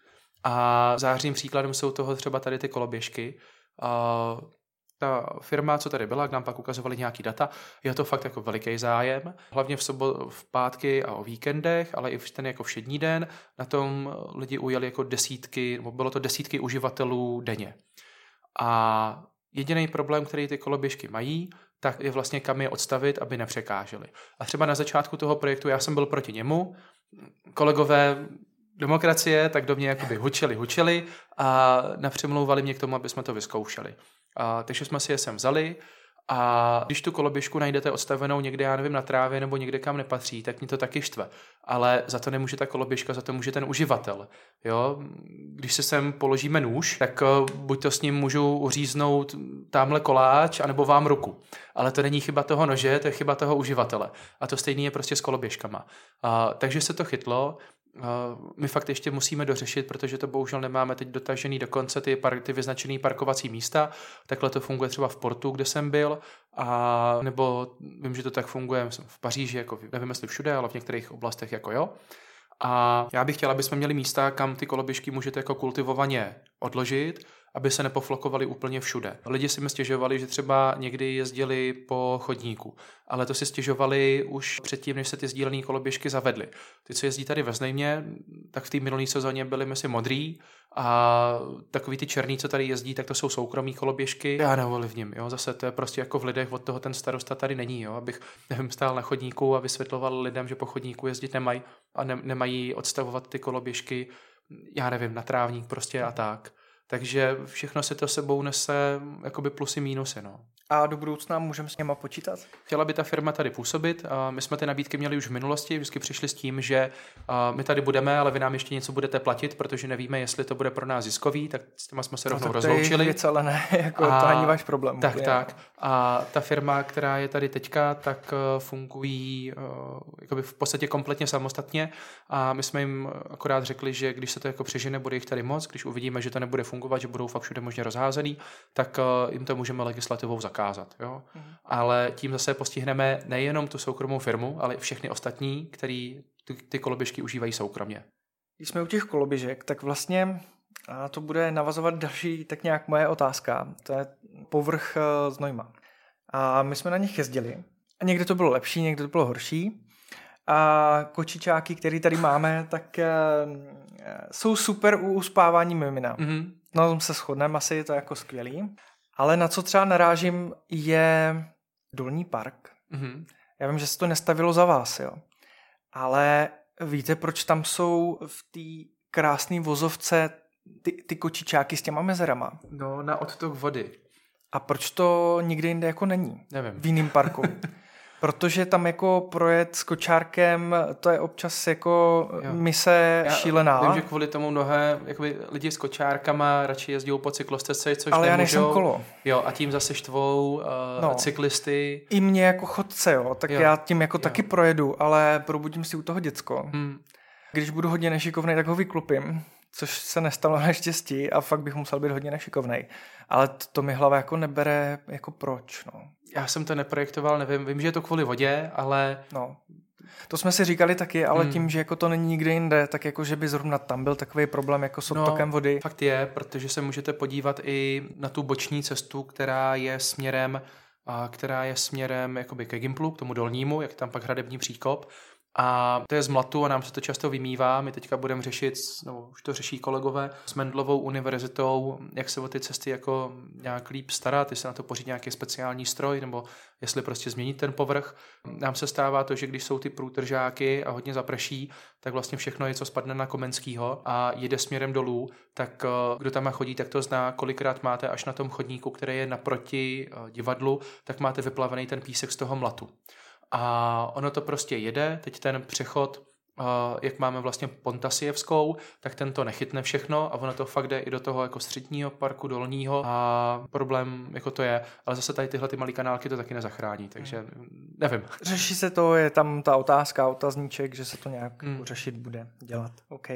a zářným příkladem jsou toho třeba tady ty koloběžky. A ta firma, co tady byla, k nám pak ukazovali nějaký data, je to fakt jako veliký zájem, hlavně v, sobo, v pátky a o víkendech, ale i v ten jako všední den, na tom lidi ujeli jako desítky, nebo bylo to desítky uživatelů denně. A jediný problém, který ty koloběžky mají, tak je vlastně kam je odstavit, aby nepřekáželi. A třeba na začátku toho projektu já jsem byl proti němu, kolegové demokracie, tak do mě jakoby hučeli, hučeli a napřemlouvali mě k tomu, aby jsme to vyzkoušeli. A, takže jsme si je sem vzali a když tu koloběžku najdete odstavenou někde, já nevím, na trávě nebo někde, kam nepatří, tak mě to taky štve. Ale za to nemůže ta koloběžka, za to může ten uživatel. Jo? Když se sem položíme nůž, tak eh, buď to s ním můžu uříznout tamhle koláč, anebo vám ruku. Ale to není chyba toho nože, to je chyba toho uživatele. A to stejný je prostě s koloběžkama. A, takže se to chytlo my fakt ještě musíme dořešit, protože to bohužel nemáme teď dotažený do konce ty, par, ty vyznačené parkovací místa. Takhle to funguje třeba v Portu, kde jsem byl, a nebo vím, že to tak funguje v Paříži, jako nevím, jestli všude, ale v některých oblastech jako jo. A já bych chtěla, aby jsme měli místa, kam ty koloběžky můžete jako kultivovaně odložit, aby se nepoflokovali úplně všude. Lidi si mi stěžovali, že třeba někdy jezdili po chodníku, ale to si stěžovali už předtím, než se ty sdílené koloběžky zavedly. Ty, co jezdí tady ve Znejmě, tak v té minulé sezóně byly myslím modrý a takový ty černý, co tady jezdí, tak to jsou soukromí koloběžky. Já neovlivním, jo, zase to je prostě jako v lidech, od toho ten starosta tady není, jo, abych, nevím, stál na chodníku a vysvětloval lidem, že po chodníku jezdit nemají a ne, nemají odstavovat ty koloběžky, já nevím, na trávník prostě a tak. Takže všechno se to sebou nese jakoby plusy, mínusy. No. A do budoucna můžeme s něma počítat? Chtěla by ta firma tady působit. My jsme ty nabídky měli už v minulosti, vždycky přišli s tím, že my tady budeme, ale vy nám ještě něco budete platit, protože nevíme, jestli to bude pro nás ziskový, tak s těma jsme se no, rovnou no, rozloučili. Věc, ale ne, jako a, to není váš problém. Tak, je. tak. A ta firma, která je tady teďka, tak eh, fungují eh, jakoby v podstatě kompletně samostatně a my jsme jim akorát řekli, že když se to jako přežene, bude jich tady moc, když uvidíme, že to nebude fungovat, že budou fakt všude možně rozházený, tak eh, jim to můžeme legislativou zakázat zakázat. Jo? Mm. Ale tím zase postihneme nejenom tu soukromou firmu, ale i všechny ostatní, který ty, ty koloběžky užívají soukromně. Když jsme u těch koloběžek, tak vlastně a to bude navazovat další tak nějak moje otázka. To je povrch eh, Znojma. A my jsme na nich jezdili. A někde to bylo lepší, někde to bylo horší. A kočičáky, které tady máme, tak e, jsou super u uspávání mimina. Mm-hmm. No, se shodneme asi, je to jako skvělý. Ale na co třeba narážím je Dolní park. Mm-hmm. Já vím, že se to nestavilo za vás, jo. Ale víte, proč tam jsou v té krásné vozovce ty, ty kočičáky s těma mezerama? No, na odtok vody. A proč to nikde jinde jako není? Nevím. V jiném parku. Protože tam jako projet s kočárkem, to je občas jako jo. mise já šílená. Vím, že kvůli tomu mnohé jakoby, lidi s kočárkama radši jezdí po cyklostezce, což Ale nemůžou. já nejsem kolo. Jo, a tím zase štvou uh, no. cyklisty. I mě jako chodce, jo, tak jo. já tím jako jo. taky projedu, ale probudím si u toho děcko. Hmm. Když budu hodně nešikovný, tak ho vyklopím což se nestalo naštěstí a fakt bych musel být hodně nešikovný. Ale to, to mi hlava jako nebere, jako proč, no. Já jsem to neprojektoval, nevím, vím, že je to kvůli vodě, ale... No, to jsme si říkali taky, ale hmm. tím, že jako to není nikde jinde, tak jako, že by zrovna tam byl takový problém jako s odtokem no, vody. Fakt je, protože se můžete podívat i na tu boční cestu, která je směrem a která je směrem jakoby ke Gimplu, k tomu dolnímu, jak tam pak hradební příkop a to je z mlatu a nám se to často vymývá. My teďka budeme řešit, no už to řeší kolegové, s Mendlovou univerzitou, jak se o ty cesty jako nějak líp starat, jestli na to pořídit nějaký speciální stroj, nebo jestli prostě změnit ten povrch. Nám se stává to, že když jsou ty průtržáky a hodně zaprší, tak vlastně všechno je, co spadne na Komenskýho a jede směrem dolů, tak eh, kdo tam chodí, tak to zná, kolikrát máte až na tom chodníku, který je naproti eh, divadlu, tak máte vyplavený ten písek z toho mlatu. A ono to prostě jede, teď ten přechod, jak máme vlastně Pontasijevskou, tak ten to nechytne všechno a ono to fakt jde i do toho jako středního parku dolního a problém jako to je, ale zase tady tyhle ty malé kanálky to taky nezachrání, takže nevím. Řeší se to, je tam ta otázka, otazníček, že se to nějak hmm. řešit bude, dělat. OK.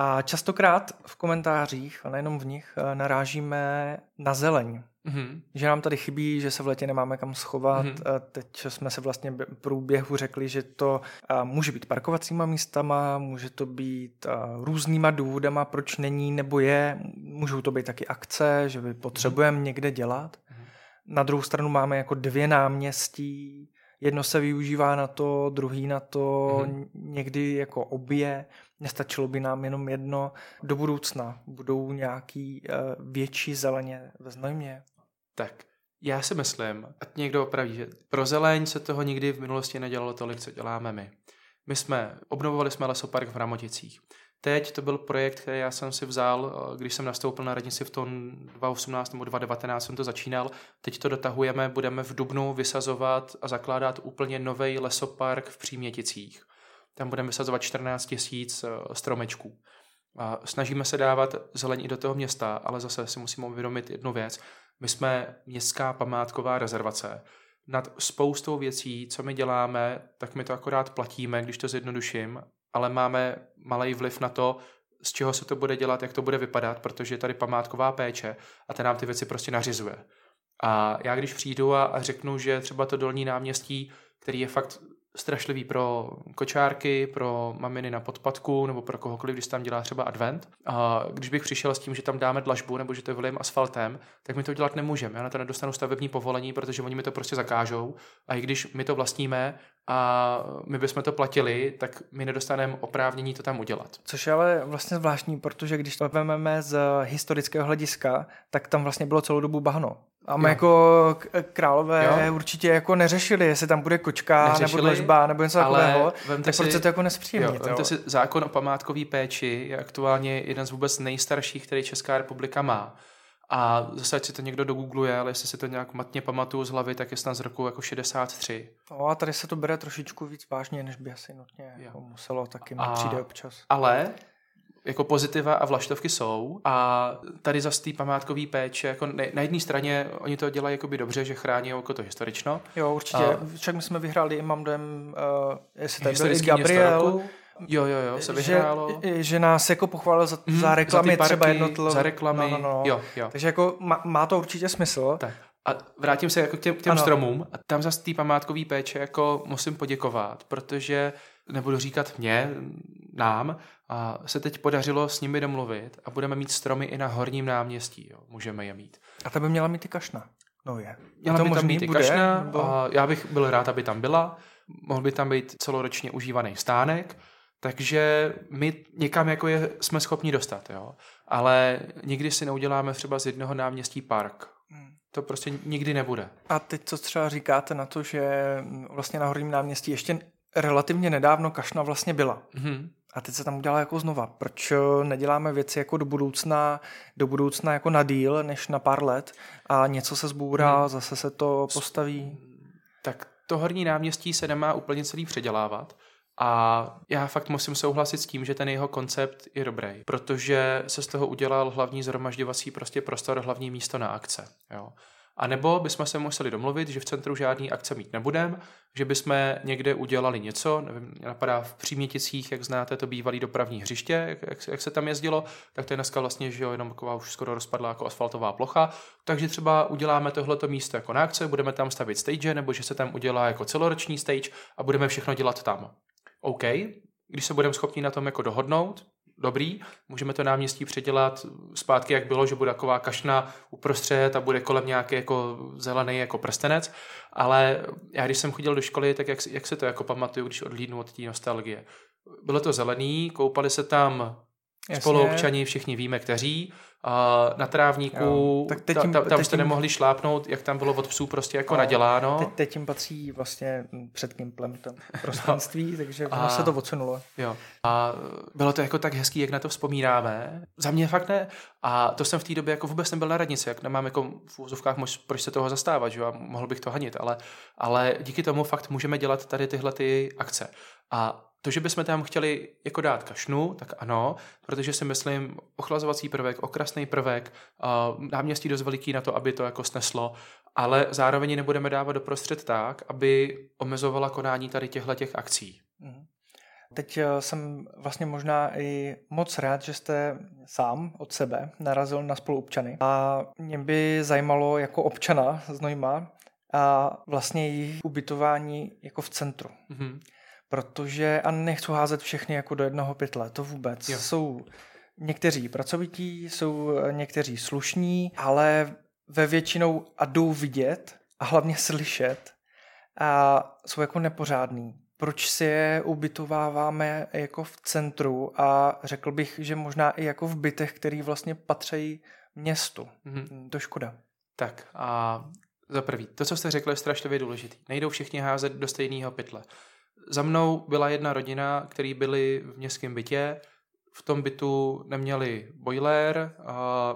A častokrát v komentářích, a nejenom v nich, narážíme na zeleň. Mm-hmm. Že nám tady chybí, že se v letě nemáme kam schovat. Mm-hmm. Teď jsme se vlastně v průběhu řekli, že to může být parkovacíma místama, může to být různýma důvodama, proč není nebo je. Můžou to být taky akce, že by potřebujeme mm-hmm. někde dělat. Mm-hmm. Na druhou stranu máme jako dvě náměstí, jedno se využívá na to, druhý na to, mm-hmm. někdy jako obě. Nestačilo by nám jenom jedno. Do budoucna budou nějaký uh, větší zeleně ve Znojmě? Tak já si myslím, ať někdo opraví, že pro zeleň se toho nikdy v minulosti nedělalo tolik, co děláme my. My jsme, obnovovali jsme lesopark v Ramoticích. Teď to byl projekt, který já jsem si vzal, když jsem nastoupil na radnici v tom 2018 nebo 2019 jsem to začínal. Teď to dotahujeme, budeme v Dubnu vysazovat a zakládat úplně nový lesopark v Příměticích. Tam budeme vysazovat 14 tisíc stromečků. A snažíme se dávat zelení do toho města, ale zase si musíme uvědomit jednu věc. My jsme městská památková rezervace. Nad spoustou věcí, co my děláme, tak my to akorát platíme, když to zjednoduším, ale máme malý vliv na to, z čeho se to bude dělat, jak to bude vypadat, protože je tady památková péče a ten nám ty věci prostě nařizuje. A já když přijdu a, a řeknu, že třeba to dolní náměstí, který je fakt strašlivý pro kočárky, pro maminy na podpadku nebo pro kohokoliv, když tam dělá třeba advent. A když bych přišel s tím, že tam dáme dlažbu nebo že to vylejeme asfaltem, tak my to dělat nemůžeme. Já na to nedostanu stavební povolení, protože oni mi to prostě zakážou. A i když my to vlastníme a my bychom to platili, tak my nedostaneme oprávnění to tam udělat. Což je ale vlastně zvláštní, protože když to vezmeme z historického hlediska, tak tam vlastně bylo celou dobu bahno. A my jo. jako králové jo. určitě jako neřešili, jestli tam bude kočka neřešili, nebo dlažba nebo něco takového, tak si, proč se to jako nespříjemnit? Jo, si, zákon o památkové péči je aktuálně jeden z vůbec nejstarších, který Česká republika má. A zase, ať si to někdo dogoogluje, ale jestli si to nějak matně pamatuju z hlavy, tak je snad z roku jako 63. No a tady se to bere trošičku víc vážně, než by asi nutně jako muselo, taky mi přijde občas. Ale jako pozitiva a vlaštovky jsou a tady za té památkový péče, jako na jedné straně oni to dělají jakoby dobře, že chrání jako to historično. Jo, určitě. A... Však my jsme vyhráli, mám dojem, uh, jestli tady byl Gabriel, Jo, jo, jo, se vyhrálo. Že, že nás jako pochválil za, mm, za reklamy za parky, třeba jednotlivé. Za reklamy, no, no, no. Jo, jo. Takže jako má, má to určitě smysl. Tak. A vrátím se jako k těm, k těm stromům. A tam za té památkové péče jako musím poděkovat, protože nebudu říkat mě, nám, a se teď podařilo s nimi domluvit a budeme mít stromy i na horním náměstí. Jo. Můžeme je mít. A ta by měla mít i kašna. No je. Měla to by tam být i kašna. Nebo... A já bych byl rád, aby tam byla. Mohl by tam být celoročně užívaný stánek. Takže my někam jako je, jsme schopni dostat, jo. Ale nikdy si neuděláme třeba z jednoho náměstí park. Hmm. To prostě nikdy nebude. A teď co třeba říkáte na to, že vlastně na Horním náměstí ještě relativně nedávno kašna vlastně byla. Hmm. A teď se tam udělá jako znova. Proč eh, neděláme věci jako do budoucna, do budoucna jako na díl, než na pár let a něco se zbůrá, hmm. zase se to postaví? Tak to horní náměstí se nemá úplně celý předělávat. A já fakt musím souhlasit s tím, že ten jeho koncept je dobrý, protože se z toho udělal hlavní zhromažďovací prostě prostor, hlavní místo na akce. Jo. A nebo bychom se museli domluvit, že v centru žádný akce mít nebudeme, že bychom někde udělali něco, nevím, napadá v Příměticích, jak znáte to bývalý dopravní hřiště, jak, jak, jak se tam jezdilo, tak to je dneska vlastně, že jo, jenom taková už skoro rozpadla jako asfaltová plocha, takže třeba uděláme tohleto místo jako na akce, budeme tam stavit stage, nebo že se tam udělá jako celoroční stage a budeme všechno dělat tam. OK, když se budeme schopni na tom jako dohodnout, dobrý, můžeme to náměstí předělat zpátky, jak bylo, že bude taková kašna uprostřed a bude kolem nějaký jako zelený jako prstenec, ale já když jsem chodil do školy, tak jak, jak se to jako pamatuju, když odhlídnu od té nostalgie. Bylo to zelený, koupali se tam Jasně. spoluobčani, všichni víme, kteří, a na trávníku, jo, tak teď tím, ta, tam teď jste tím, nemohli šlápnout, jak tam bylo od psů prostě jako no, naděláno. Teď, teď tím patří vlastně před Kimplem to prostranství, no, takže a, se to odsunulo. Jo. A bylo to jako tak hezký, jak na to vzpomínáme. Za mě fakt ne. A to jsem v té době jako vůbec nebyl na radnici, jak nemám jako v úzovkách mož, proč se toho zastávat, že jo, a mohl bych to hanit, ale, ale díky tomu fakt můžeme dělat tady tyhle ty akce. A to, že bychom tam chtěli jako dát kašnu, tak ano, protože si myslím, ochlazovací prvek, okrasný prvek, náměstí dost veliký na to, aby to jako sneslo, ale zároveň nebudeme dávat do prostřed tak, aby omezovala konání tady těchto těch akcí. Mhm. Teď eh, jsem vlastně možná i moc rád, že jste sám od sebe narazil na spoluobčany. A mě by zajímalo jako občana z Nojma a vlastně jejich ubytování jako v centru. Mm-hmm protože, a nechci házet všechny jako do jednoho pytle, to vůbec. Jo. Jsou někteří pracovití, jsou někteří slušní, ale ve většinou a jdou vidět a hlavně slyšet a jsou jako nepořádný. Proč si je ubytováváme jako v centru a řekl bych, že možná i jako v bytech, který vlastně patří městu. Mm-hmm. To škoda. Tak a za prvý, to, co jste řekl, je strašlivě důležitý. Nejdou všichni házet do stejného pytle. Za mnou byla jedna rodina, který byli v městském bytě, v tom bytu neměli boiler,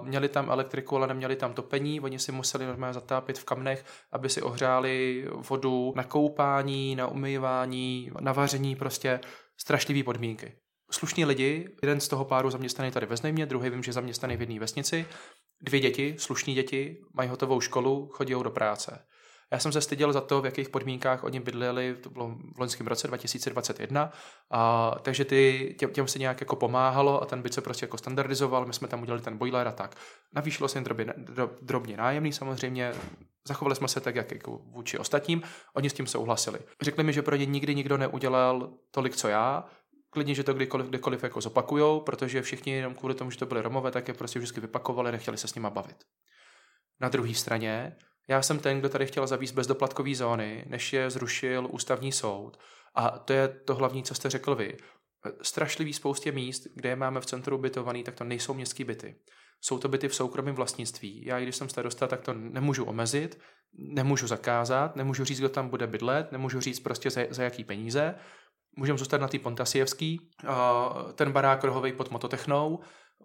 měli tam elektriku, ale neměli tam topení, oni si museli normálně zatápět v kamnech, aby si ohřáli vodu na koupání, na umývání, na vaření, prostě strašlivé podmínky. Slušní lidi, jeden z toho páru zaměstnaný tady ve Znejmě, druhý vím, že zaměstnaný v jedné vesnici, dvě děti, slušní děti, mají hotovou školu, chodí do práce. Já jsem se styděl za to, v jakých podmínkách oni bydleli, to bylo v loňském roce 2021, a, takže ty, těm, těm se nějak jako pomáhalo a ten byt se prostě jako standardizoval, my jsme tam udělali ten boiler a tak. Navýšilo se jen drobně, drobně nájemný samozřejmě, zachovali jsme se tak, jak jako vůči ostatním, oni s tím souhlasili. Řekli mi, že pro ně nikdy nikdo neudělal tolik, co já, klidně, že to kdykoliv, kdykoliv jako zopakujou, protože všichni jenom kvůli tomu, že to byly Romové, tak je prostě vždycky vypakovali, nechtěli se s nima bavit. Na druhé straně já jsem ten, kdo tady chtěl zavíst bezdoplatkové zóny, než je zrušil ústavní soud. A to je to hlavní, co jste řekl vy. Strašlivý spoustě míst, kde je máme v centru bytovaný, tak to nejsou městské byty. Jsou to byty v soukromém vlastnictví. Já, když jsem starosta, tak to nemůžu omezit, nemůžu zakázat, nemůžu říct, kdo tam bude bydlet, nemůžu říct prostě za, za jaký peníze. Můžeme zůstat na té Pontasijevský, ten barák rohovej pod mototechnou,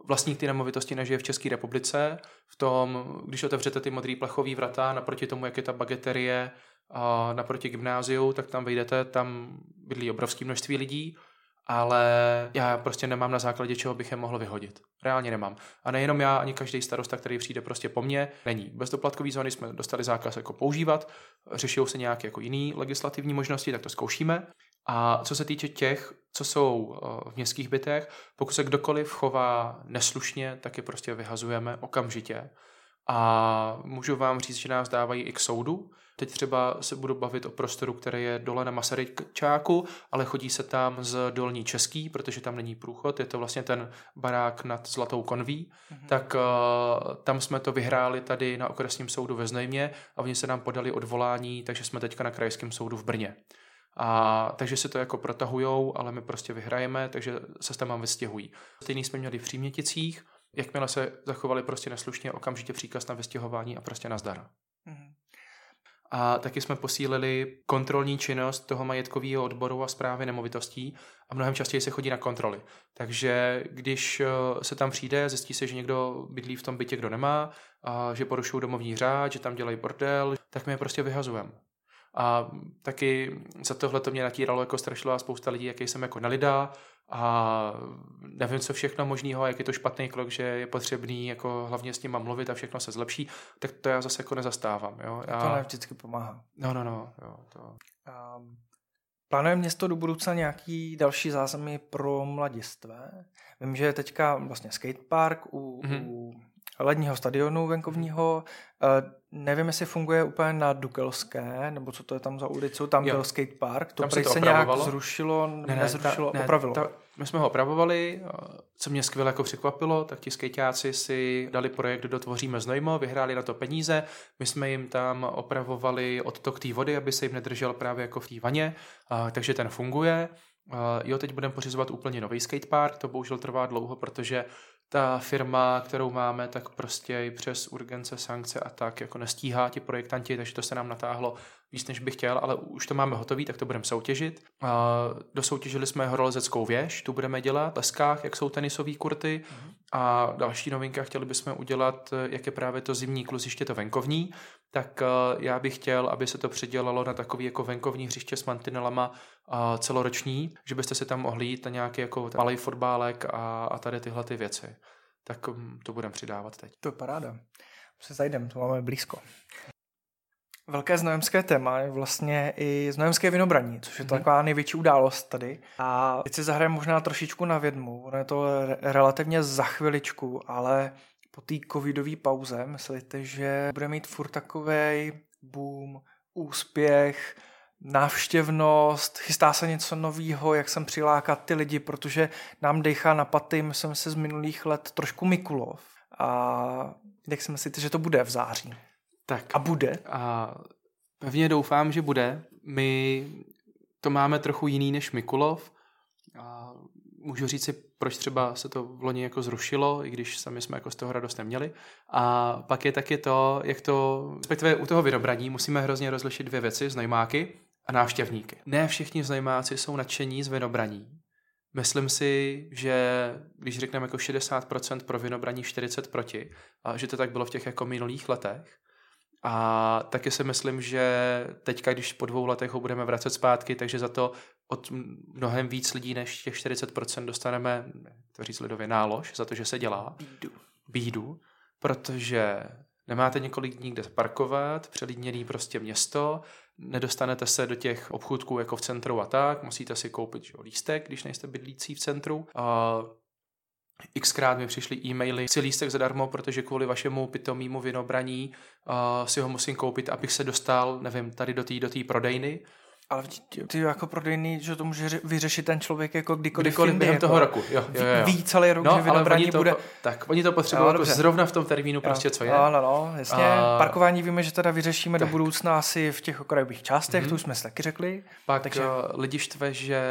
vlastník ty nemovitosti nežije v České republice, v tom, když otevřete ty modrý plechový vrata naproti tomu, jak je ta bageterie a naproti gymnáziu, tak tam vejdete, tam bydlí obrovské množství lidí, ale já prostě nemám na základě čeho bych je mohl vyhodit. Reálně nemám. A nejenom já, ani každý starosta, který přijde prostě po mně, není. Bezdoplatkový zóny jsme dostali zákaz jako používat, řešil se nějaké jako jiné legislativní možnosti, tak to zkoušíme. A co se týče těch, co jsou eh, v městských bytech, pokud se kdokoliv chová neslušně, tak je prostě vyhazujeme okamžitě. A můžu vám říct, že nás dávají i k soudu. Teď třeba se budu bavit o prostoru, který je dole na Masaryčáku, ale chodí se tam z dolní Český, protože tam není průchod, je to vlastně ten barák nad Zlatou konví. Mm-hmm. Tak uh, tam jsme to vyhráli tady na okresním soudu ve Znojmě a oni se nám podali odvolání, takže jsme teďka na krajském soudu v Brně. A takže se to jako protahujou, ale my prostě vyhrajeme, takže se s tam vystěhují. Stejný jsme měli v Příměticích, jakmile se zachovali prostě neslušně, okamžitě příkaz na vystěhování a prostě nazdar. Mm-hmm. A taky jsme posílili kontrolní činnost toho majetkového odboru a zprávy nemovitostí a mnohem častěji se chodí na kontroly. Takže když eh, se tam přijde, zjistí se, že někdo bydlí v tom bytě, kdo nemá, a že porušují domovní řád, že tam dělají bordel, tak my je prostě vyhazujeme. A taky za tohle to mě natíralo jako strašila spousta lidí, jaký jsem jako nelida a nevím, co všechno možného, jak je to špatný krok, že je potřebný jako hlavně s nima mluvit a všechno se zlepší, tak to já zase jako nezastávám. Jo? Já... To ne vždycky pomáhá. No, no, no. Jo, to... Um, plánuje město do budoucna nějaký další zázemí pro mladistvé? Vím, že je teďka vlastně skatepark u, mm-hmm. u ledního stadionu venkovního. Uh, nevím, jestli funguje úplně na Dukelské, nebo co to je tam za ulicu, tam jo. byl skatepark, to, tam se, to se nějak zrušilo, ne, ne, nezrušilo, ta, ne, opravilo. Ta, my jsme ho opravovali, co mě skvěle jako překvapilo, tak ti skejťáci si dali projekt Dotvoříme znojmo, vyhráli na to peníze, my jsme jim tam opravovali odtok té vody, aby se jim nedržel právě jako v té vaně, takže ten funguje. Jo, teď budeme pořizovat úplně nový skatepark, to bohužel trvá dlouho, protože ta firma, kterou máme, tak prostě i přes urgence, sankce a tak jako nestíhá ti projektanti, takže to se nám natáhlo víc, než bych chtěl, ale už to máme hotový, tak to budeme soutěžit. A dosoutěžili jsme horolezeckou věž, tu budeme dělat, leskách, jak jsou tenisové kurty mm-hmm. a další novinka chtěli bychom udělat, jak je právě to zimní kluziště, to venkovní, tak já bych chtěl, aby se to předělalo na takový jako venkovní hřiště s mantinelama celoroční, že byste si tam mohli jít na nějaký jako malý fotbálek a, a tady tyhle ty věci. Tak um, to budeme přidávat teď. To je paráda. Se zajdem, to máme blízko. Velké znojemské téma je vlastně i znojemské vinobraní, což je mm-hmm. taková největší událost tady. A teď si zahrajeme možná trošičku na vědmu, ono je to re- relativně za chviličku, ale po té covidové pauze myslíte, že bude mít furt takový boom, úspěch, návštěvnost, chystá se něco nového, jak sem přilákat ty lidi, protože nám dechá na paty, myslím si z minulých let trošku Mikulov. A jak si myslíte, že to bude v září? Tak. A bude? A pevně doufám, že bude. My to máme trochu jiný než Mikulov. A můžu říct si, proč třeba se to v loni jako zrušilo, i když sami jsme jako z toho radost neměli. A pak je taky to, jak to, respektive u toho vyrobraní musíme hrozně rozlišit dvě věci, znajmáky a návštěvníky. Ne všichni znajmáci jsou nadšení z vyrobraní, Myslím si, že když řekneme jako 60% pro vinobraní, 40 proti, a že to tak bylo v těch jako minulých letech, a taky si myslím, že teďka, když po dvou letech ho budeme vracet zpátky, takže za to od mnohem víc lidí než těch 40% dostaneme, to říct lidově, nálož za to, že se dělá. Bídu. Bídu, protože nemáte několik dní, kde parkovat, přelídněný prostě město, nedostanete se do těch obchůdků jako v centru a tak, musíte si koupit že, lístek, když nejste bydlící v centru. A Xkrát mi přišly e-maily, si lístek zadarmo, protože kvůli vašemu pitomímu vinobraní uh, si ho musím koupit, abych se dostal, nevím, tady do té do prodejny. Ale ty jako prodejný, že to může vyřešit ten člověk jako kdykoliv, kdykoliv během jako toho roku. Jo, jo, jo. Ví celý rok, no, že vinobraní oni to, bude... Tak, oni to potřebují jako zrovna v tom termínu prostě, co je. No, no, no, jasně. A... Parkování víme, že teda vyřešíme tak. do budoucna asi v těch okrajových částech, mm-hmm. to už jsme si taky řekli. Pak takže... lidi štve, že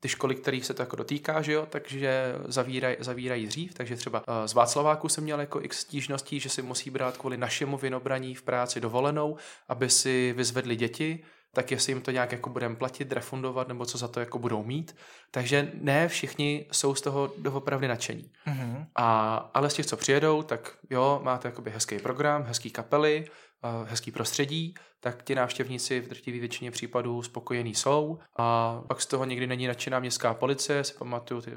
ty školy, kterých se to jako dotýká, že jo, takže zavírají, zavírají dřív, takže třeba z Václaváku jsem měl jako x stížností, že si musí brát kvůli našemu vinobraní v práci dovolenou, aby si vyzvedli děti, tak jestli jim to nějak jako budeme platit, refundovat, nebo co za to jako budou mít. Takže ne všichni jsou z toho doopravdy nadšení. Mm-hmm. A, ale z těch, co přijedou, tak jo, máte jakoby hezký program, hezký kapely, hezký prostředí, tak ti návštěvníci v drtivé většině případů spokojení jsou. A pak z toho někdy není nadšená městská policie, si pamatuju ty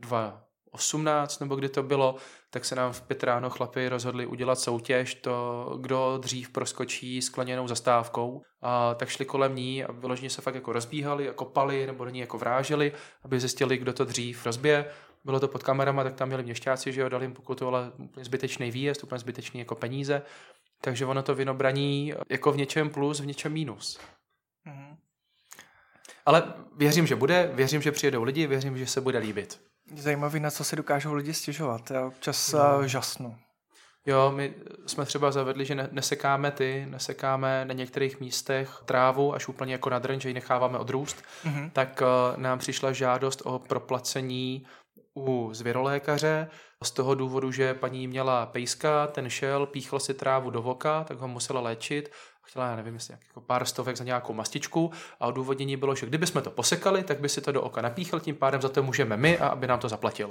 dva 18 nebo kdy to bylo, tak se nám v pět ráno chlapi rozhodli udělat soutěž, to kdo dřív proskočí skleněnou zastávkou. A tak šli kolem ní a vyloženě se fakt jako rozbíhali, jako kopali nebo do ní jako vráželi, aby zjistili, kdo to dřív rozbije. Bylo to pod kamerama, tak tam měli měšťáci, že jo, dali jim pokutu, ale zbytečný výjezd, úplně zbytečný jako peníze. Takže ono to vinobraní jako v něčem plus, v něčem minus. Mm-hmm. Ale věřím, že bude, věřím, že přijedou lidi, věřím, že se bude líbit. Zajímavý, na co si dokážou lidi stěžovat. Já občas no. žasnu. Jo, my jsme třeba zavedli, že nesekáme ty, nesekáme na některých místech trávu až úplně jako na drň, že ji necháváme odrůst, mm-hmm. tak uh, nám přišla žádost o proplacení u zvěrolékaře z toho důvodu, že paní měla pejska, ten šel, píchl si trávu do voka, tak ho musela léčit. Chtěla, já nevím, jestli jako pár stovek za nějakou mastičku a odůvodnění bylo, že kdyby jsme to posekali, tak by si to do oka napíchl, tím pádem za to můžeme my a aby nám to zaplatil.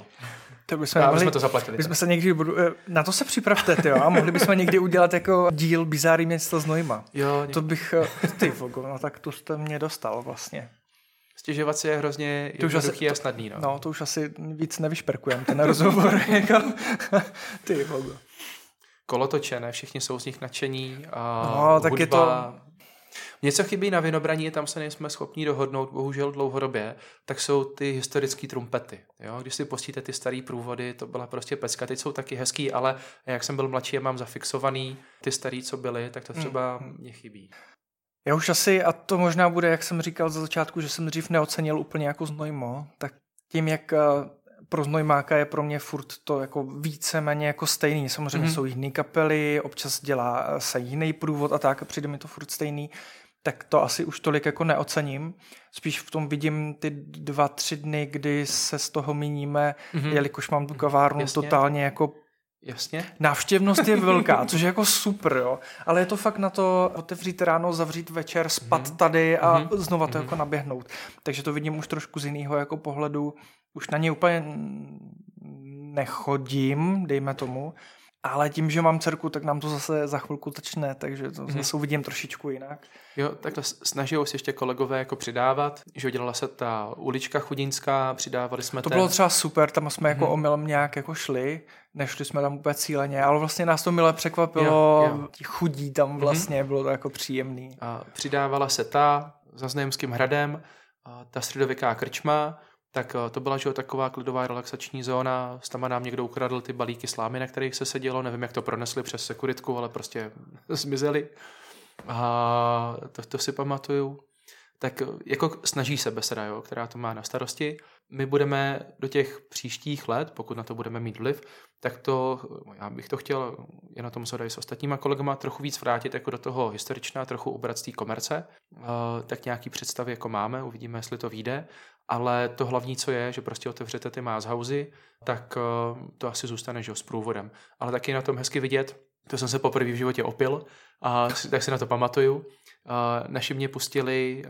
To bychom, mohli, jsme to zaplatili. Bychom se někdy, eh, na to se připravte, tyjo, a mohli bychom někdy udělat jako díl Bizáry město z Nojma. Jo, to bych, eh, ty vogo, no tak to jste mě dostal vlastně. Stěžovat si je hrozně to už asi, a snadný. No. no, to už asi víc nevyšperkujeme, ten rozhovor. jako, ty vogo. Kolotoče, ne? Všichni jsou z nich nadšení. A no, tak hudba, je to... Něco chybí na vinobraní, tam se nejsme schopni dohodnout, bohužel dlouhodobě, tak jsou ty historické trumpety. Jo? Když si pustíte ty staré průvody, to byla prostě pecka, teď jsou taky hezký, ale jak jsem byl mladší a mám zafixovaný ty starý, co byly, tak to třeba hmm. mě chybí. Já už asi, a to možná bude, jak jsem říkal za začátku, že jsem dřív neocenil úplně jako znojmo, tak tím, jak eh, pro znojmáka je pro mě furt to jako víceméně jako stejný. Samozřejmě mm-hmm. jsou jiné kapely, občas dělá eh, se jiný průvod a tak, a přijde mi to furt stejný, tak to asi už tolik jako neocením. Spíš v tom vidím ty dva, tři dny, kdy se z toho míníme, mm-hmm. jelikož mám tu kavárnu Jasně. totálně jako Jasně. Návštěvnost je velká, což je jako super, jo. Ale je to fakt na to otevřít ráno, zavřít večer, spat mm-hmm. tady a mm-hmm. znova to mm-hmm. jako naběhnout. Takže to vidím už trošku z jiného jako pohledu. Už na ně úplně nechodím, dejme tomu, ale tím, že mám dcerku, tak nám to zase za chvilku začne, takže to mm-hmm. zase uvidím trošičku jinak. Jo, takhle snaží se ještě kolegové jako přidávat, že dělala se ta ulička chudinská, přidávali jsme To ten... bylo třeba super, tam jsme mm-hmm. jako mhm. omylem nějak jako šli, nešli jsme tam úplně cíleně, ale vlastně nás to milé překvapilo, jo, jo. chudí tam mhm. vlastně, mm-hmm. bylo to jako příjemný. A přidávala se ta za Znojemským hradem, ta středověká krčma, tak eh, to byla že taková klidová relaxační zóna, tam nám někdo ukradl ty balíky slámy, na kterých se sedělo, nevím, jak to pronesli přes sekuritku, ale prostě zmizeli. A to, to si pamatuju. Tak eh, jako snaží se Beseda, jo, která to má na starosti. My budeme do těch příštích let, pokud na to budeme mít vliv, tak to, já bych to chtěl, je na tom se s ostatníma kolegama, trochu víc vrátit jako do toho historičná, trochu té komerce. Tak nějaký představy jako máme, uvidíme, jestli to vyjde ale to hlavní, co je, že prostě otevřete ty mázhauzy, tak eh, to asi zůstane že, s průvodem. Ale taky na tom hezky vidět, to jsem se poprvé v životě opil, a tak si na to pamatuju, naši mě pustili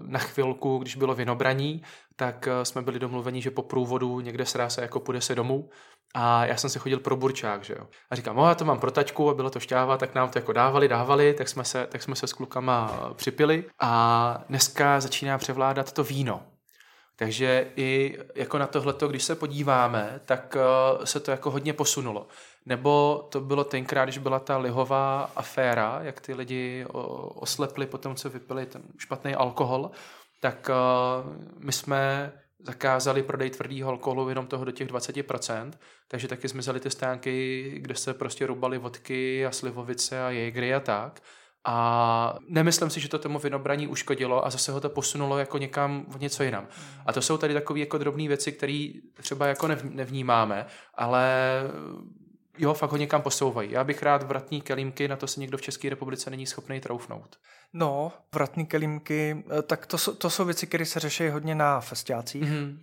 na chvilku, když bylo vinobraní, tak jsme byli domluveni, že po průvodu někde srá se jako půjde se domů a já jsem si chodil pro burčák, že jo. A říkám, no já to mám pro taťku a bylo to šťáva, tak nám to jako dávali, dávali, tak jsme se, tak jsme se s klukama připili a dneska začíná převládat to víno. Takže i jako na tohleto, když se podíváme, tak se to jako hodně posunulo. Nebo to bylo tenkrát, když byla ta lihová aféra, jak ty lidi oslepli po tom, co vypili ten špatný alkohol, tak uh, my jsme zakázali prodej tvrdého alkoholu jenom toho do těch 20%, takže taky zmizely ty stánky, kde se prostě rubaly vodky a slivovice a jégry a tak. A nemyslím si, že to tomu vinobraní uškodilo a zase ho to posunulo jako někam v něco jinam. A to jsou tady takové jako drobné věci, které třeba jako nevnímáme, ale jo, fakt ho někam posouvají. Já bych rád vratní kelímky, na to se někdo v České republice není schopný troufnout. No, vratní kelímky, eh, tak to, to jsou věci, které se řeší hodně na festiácích. Mm-hmm.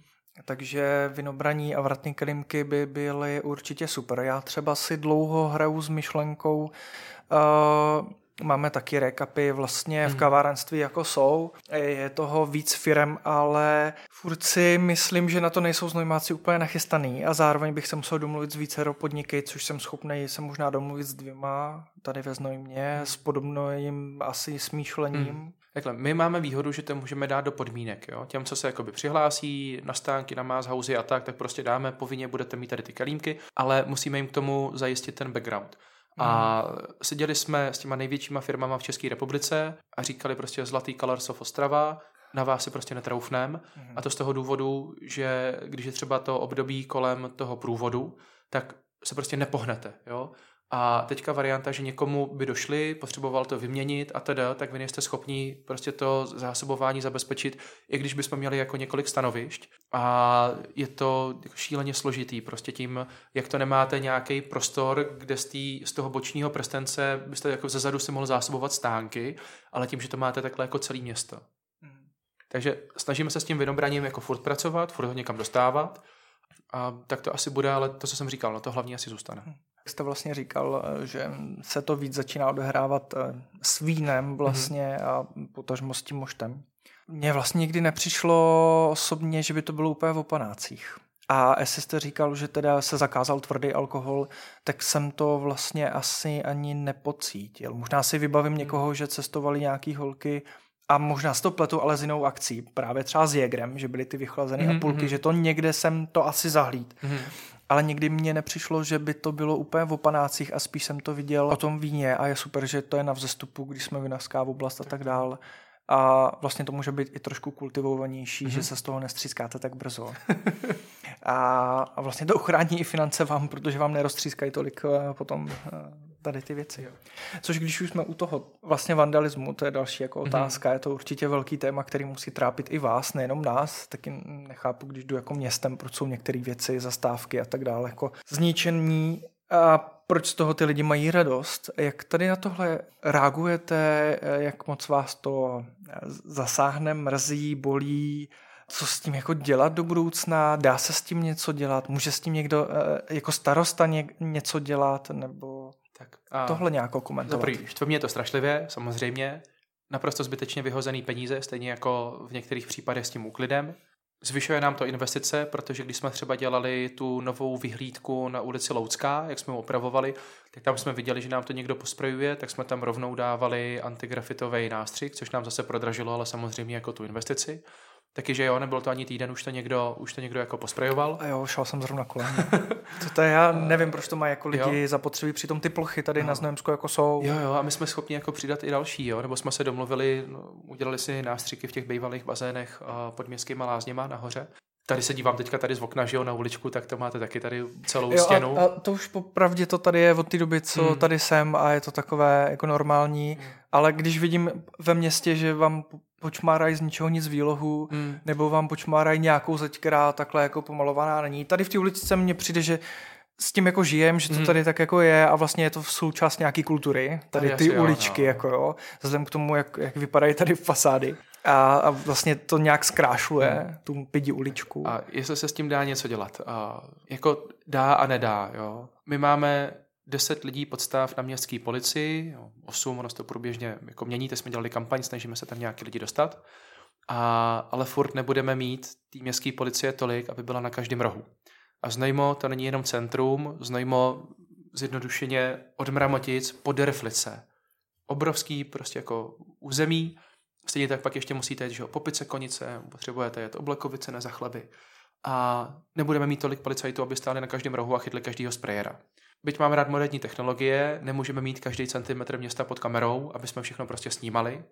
Takže vinobraní a vratní kelímky by byly určitě super. Já třeba si dlouho hraju s myšlenkou uh, Máme taky rekapy vlastně v hmm. kavárenství jako jsou. Je toho víc firem, ale furt si myslím, že na to nejsou znojmáci úplně nachystaný a zároveň bych se musel domluvit s více podniky, což jsem schopný se možná domluvit s dvěma tady ve Znojmě s podobným asi smýšlením. Hmm. Takhle, my máme výhodu, že to můžeme dát do podmínek. Jo? Těm, co se jakoby přihlásí na stánky, na Mázhauzy a tak, tak prostě dáme, povinně budete mít tady ty kalímky, ale musíme jim k tomu zajistit ten background. A mhm. seděli jsme s těma největšíma firmama v České republice a říkali prostě Zlatý Colors of Ostrava, na vás si prostě netroufnem. Mm. A to z toho důvodu, že když je třeba to období kolem toho průvodu, tak se prostě nepohnete. Jo? A teďka varianta, že někomu by došli, potřeboval to vyměnit a teda, tak vy nejste schopni prostě to zásobování zabezpečit, i když bychom měli jako několik stanovišť. A je to jako šíleně složitý, prostě tím, jak to nemáte nějaký prostor, kde z, tý, z toho bočního prstence byste jako zezadu si mohl zásobovat stánky, ale tím, že to máte takhle jako celý město. Hmm. Takže snažíme se s tím vinobraním jako furt pracovat, furt ho někam dostávat. A tak to asi bude, ale to, co jsem říkal, no to hlavně asi zůstane. Hmm jste vlastně říkal, eh, že se to víc začíná odehrávat eh, s vínem vlastně mm-hmm. a potažmo s tím moštem. Mně vlastně nikdy nepřišlo osobně, že by to bylo úplně v opanácích. A jestli jste říkal, že teda se zakázal tvrdý alkohol, tak jsem to vlastně asi ani nepocítil. Možná si vybavím mhm. někoho, že cestovali nějaký holky a možná s to pletu, ale s jinou akcí. Právě třeba s Jegrem, že byly ty vychlazené mm-hmm. apulky, mhm. že to někde jsem to asi zahlíd. Mm-hmm ale nikdy mně nepřišlo, že by to bylo úplně v opanácích a spíš jsem to viděl o tom víně a je super, že to je na vzestupu, když jsme vinařská oblast a tak dál. A vlastně to může být i trošku kultivovanější, mm-hmm. že se z toho nestřískáte tak brzo. a, a vlastně to uchrání i finance vám, protože vám neroztřískají tolik eh, potom eh, tady ty věci. Což když už jsme u toho vlastně vandalismu, to je další jako mhm. otázka, mm-hmm. je to určitě velký téma, který musí trápit i vás, nejenom nás, taky nechápu, když jdu jako městem, proč jsou některé věci, zastávky a tak dále, jako zničení a proč z toho ty lidi mají radost. Jak tady na tohle reagujete, jak moc vás to zasáhne, mrzí, bolí, co s tím jako dělat do budoucna, dá se s tím něco dělat, může s tím někdo eh, jako starosta něco dělat, nebo... Tak a tohle nějakou komentovat. Dobrý, štve mě to strašlivě, samozřejmě. Naprosto zbytečně vyhozený peníze, stejně jako v některých případech s tím úklidem. Zvyšuje nám to investice, protože když jsme třeba dělali tu novou vyhlídku na ulici Loucká, jak jsme ho opravovali, tak tam jsme viděli, že nám to někdo posprejuje, tak jsme tam rovnou dávali antigrafitový nástřik, což nám zase prodražilo, ale samozřejmě jako tu investici. Taky, že jo, nebylo to ani týden, už to někdo, už to někdo jako posprejoval. A jo, šel jsem zrovna kolem. to, to já nevím, proč to mají jako lidi jo. zapotřebí, přitom ty plochy tady no. na Znojemsku jako jsou. Jo, jo, a my jsme schopni jako přidat i další, jo, nebo jsme se domluvili, no, udělali si nástřiky v těch bývalých bazénech pod městskýma lázněma nahoře. Tady se dívám teďka tady z okna, že jo, na uličku, tak to máte taky tady celou jo, stěnu. A, a to už popravdě to tady je od té doby, co hmm. tady jsem a je to takové jako normální, hmm. ale když vidím ve městě, že vám počmárají z ničeho nic výlohu, hmm. nebo vám počmárají nějakou zeď, která takhle jako pomalovaná není. Tady v té ulici mně přijde, že s tím jako žijem, že to hmm. tady tak jako je a vlastně je to v součást nějaké kultury, tady ty jasně, uličky, jo, no. jako jo, vzhledem k tomu, jak, jak vypadají tady fasády. A, a vlastně to nějak zkrášluje hmm. tu pidi uličku. A jestli se s tím dá něco dělat. A jako dá a nedá, jo. My máme 10 lidí podstav na městské policii, 8, ono to průběžně jako mění, jsme dělali kampaň, snažíme se tam nějaký lidi dostat, a, ale furt nebudeme mít tý městské policie tolik, aby byla na každém rohu. A Znojmo to není jenom centrum, Znojmo zjednodušeně od Mramotic po Derflice. Obrovský prostě jako území, Stejně tak pak ještě musíte jít, že jo, Popice, Konice, potřebujete jet Oblekovice na Zachleby. A nebudeme mít tolik policajtů, aby stáli na každém rohu a chytli každýho sprayera. Byť mám rád moderní technologie, nemůžeme mít každý centimetr města pod kamerou, aby jsme všechno prostě snímali.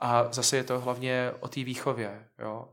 A zase je to hlavně o té výchově. Jo.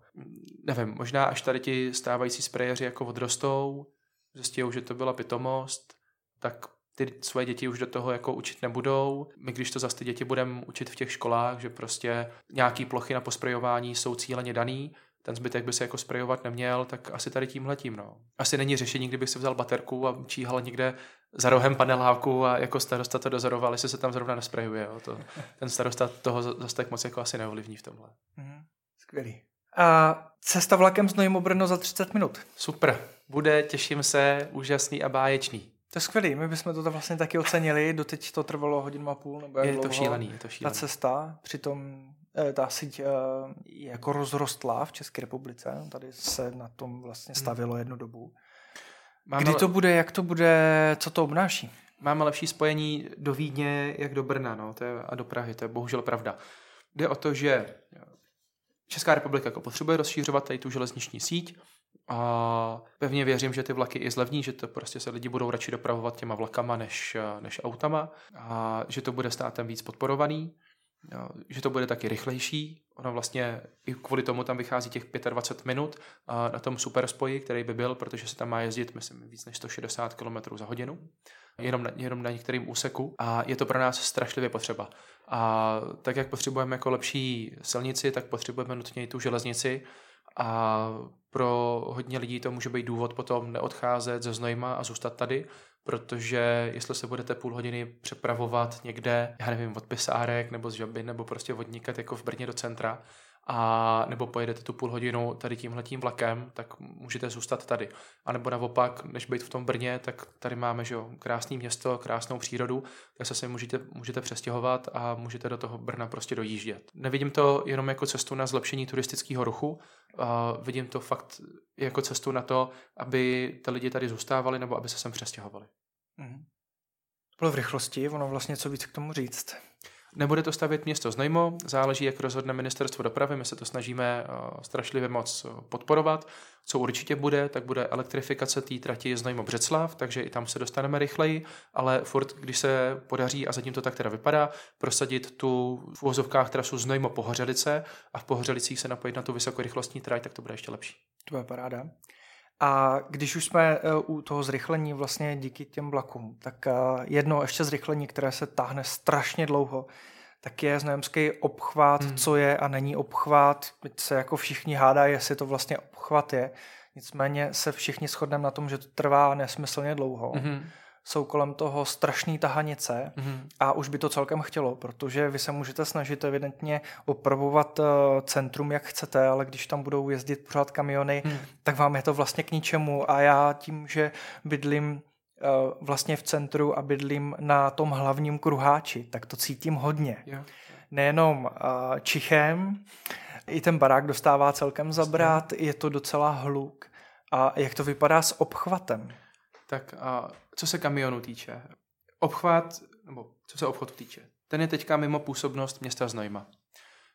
Nevím, možná až tady ti stávající sprejeři jako odrostou, zjistí, že to byla pitomost, tak ty svoje děti už do toho jako učit nebudou. My když to zase ty děti budeme učit v těch školách, že prostě nějaký plochy na posprejování jsou cíleně daný, ten zbytek by se jako sprejovat neměl, tak asi tady tímhletím. No. Asi není řešení, kdybych si vzal baterku a číhal někde za rohem paneláku a jako starosta to dozoroval, jestli se tam zrovna nesprejuje. Jo. To, ten starosta toho zase tak moc jako asi neovlivní v tomhle. Mm, skvělý. A cesta vlakem z Nojmo Brno za 30 minut. Super. Bude, těším se, úžasný a báječný. To je skvělý, my bychom to vlastně taky ocenili, doteď to trvalo hodinu a půl, nebo jak je dlouho, to šílený, je to šílený. Ta cesta, přitom ta síť eh, je jako rozrostlá v České republice, tady se na tom vlastně hmm. stavilo jednu dobu. Máme Kdy to bude, jak to bude, co to obnáší? Máme lepší spojení do Vídně, jak do Brna no, to je, a do Prahy, to je bohužel pravda. Jde o to, že Česká republika jako potřebuje rozšířovat tady tu železniční síť, a pevně věřím, že ty vlaky i zlevní, že to prostě se lidi budou radši dopravovat těma vlakama než, než autama a že to bude státem víc podporovaný, že to bude taky rychlejší. Ono vlastně i kvůli tomu tam vychází těch 25 minut na tom super spoji, který by byl, protože se tam má jezdit, myslím, víc než 160 km za hodinu, jenom na, jenom na některým úseku a je to pro nás strašlivě potřeba. A tak, jak potřebujeme jako lepší silnici, tak potřebujeme nutně i tu železnici, a pro hodně lidí to může být důvod potom neodcházet ze Znojma a zůstat tady, protože jestli se budete půl hodiny přepravovat někde, já nevím, od Pisárek nebo z Žaby, nebo prostě odnikat jako v Brně do centra, a nebo pojedete tu půl hodinu tady tímhletím vlakem, tak můžete zůstat tady. A nebo naopak, než být v tom Brně, tak tady máme že jo, krásné město, krásnou přírodu, tak se si můžete, můžete přestěhovat a můžete do toho Brna prostě dojíždět. Nevidím to jenom jako cestu na zlepšení turistického ruchu, a vidím to fakt jako cestu na to, aby ty lidi tady zůstávali nebo aby se sem přestěhovali. Mm. Bylo v rychlosti, ono vlastně co víc k tomu říct. Nebude to stavět město Znojmo, záleží, jak rozhodne ministerstvo dopravy, my se to snažíme uh, strašlivě moc uh, podporovat. Co určitě bude, tak bude elektrifikace té trati Znojmo Břeclav, takže i tam se dostaneme rychleji, ale furt, když se podaří, a zatím to tak teda vypadá, prosadit tu v uvozovkách trasu Znojmo Pohořelice a v Pohořelicích se napojit na tu vysokorychlostní trať, tak to bude ještě lepší. To je paráda. A když už jsme eh, u toho zrychlení vlastně díky těm vlakům, tak eh, jedno ještě zrychlení, které se táhne strašně dlouho, tak je znojemský obchvat, hmm. co je a není obchvat. Teď se jako všichni hádají, jestli to vlastně obchvat je. Nicméně se všichni shodneme na tom, že to trvá nesmyslně dlouho. Hmm jsou kolem toho strašné tahanice mm-hmm. a už by to celkem chtělo, protože vy se můžete snažit evidentně opravovat uh, centrum, jak chcete, ale když tam budou jezdit pořád kamiony, mm. tak vám je to vlastně k ničemu a já tím, že bydlím uh, vlastně v centru a bydlím na tom hlavním kruháči, tak to cítím hodně. Yeah. Nejenom uh, čichem, i ten barák dostává celkem zabrat, je to docela hluk. A jak to vypadá s obchvatem? Tak a co se kamionu týče, obchvat, nebo co se obchodu týče, ten je teďka mimo působnost města Znojma.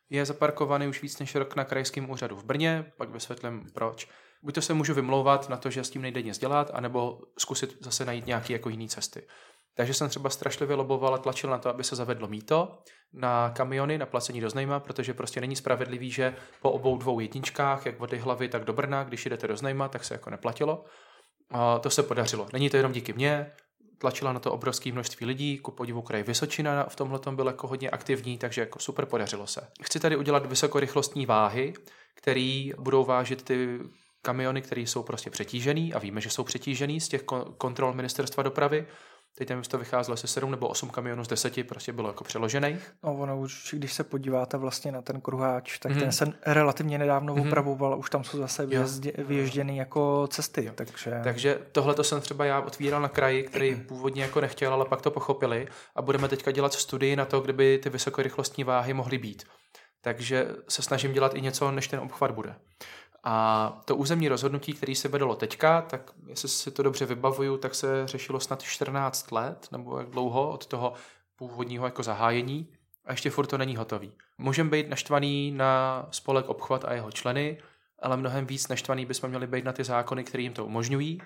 Je zaparkovaný už víc než rok na krajském úřadu v Brně, pak vysvětlím proč. Buď to se můžu vymlouvat na to, že s tím nejde nic dělat, anebo zkusit zase najít nějaké jako jiné cesty. Takže jsem třeba strašlivě loboval a tlačil na to, aby se zavedlo míto na kamiony, na placení do Znejma, protože prostě není spravedlivý, že po obou dvou jedničkách, jak od hlavy, tak do Brna, když jdete do Znejma, tak se jako neplatilo. A to se podařilo. Není to jenom díky mně, tlačila na to obrovské množství lidí, ku podivu kraj Vysočina v tomhle byl jako hodně aktivní, takže jako super podařilo se. Chci tady udělat vysokorychlostní váhy, které budou vážit ty kamiony, které jsou prostě přetížený a víme, že jsou přetížený z těch kontrol ministerstva dopravy Teď nevím, to vycházelo se 7 nebo 8 kamionů z 10, prostě bylo jako přeložených. No ono už, když se podíváte vlastně na ten kruháč, tak mm-hmm. ten se relativně nedávno mm-hmm. opravoval, už tam jsou zase vyjezdě, vyježděny jako cesty. Jo. Takže... takže tohle to jsem třeba já otvíral na kraji, který původně jako nechtěl, ale pak to pochopili a budeme teďka dělat studii na to, kdyby ty vysokorychlostní váhy mohly být. Takže se snažím dělat i něco, než ten obchvat bude. A to územní rozhodnutí, které se vedlo teďka, tak jestli si to dobře vybavuju, tak se řešilo snad 14 let, nebo jak dlouho od toho původního jako zahájení a ještě furt to není hotový. Můžeme být naštvaný na spolek obchvat a jeho členy, ale mnohem víc naštvaný bychom měli být na ty zákony, které jim to umožňují.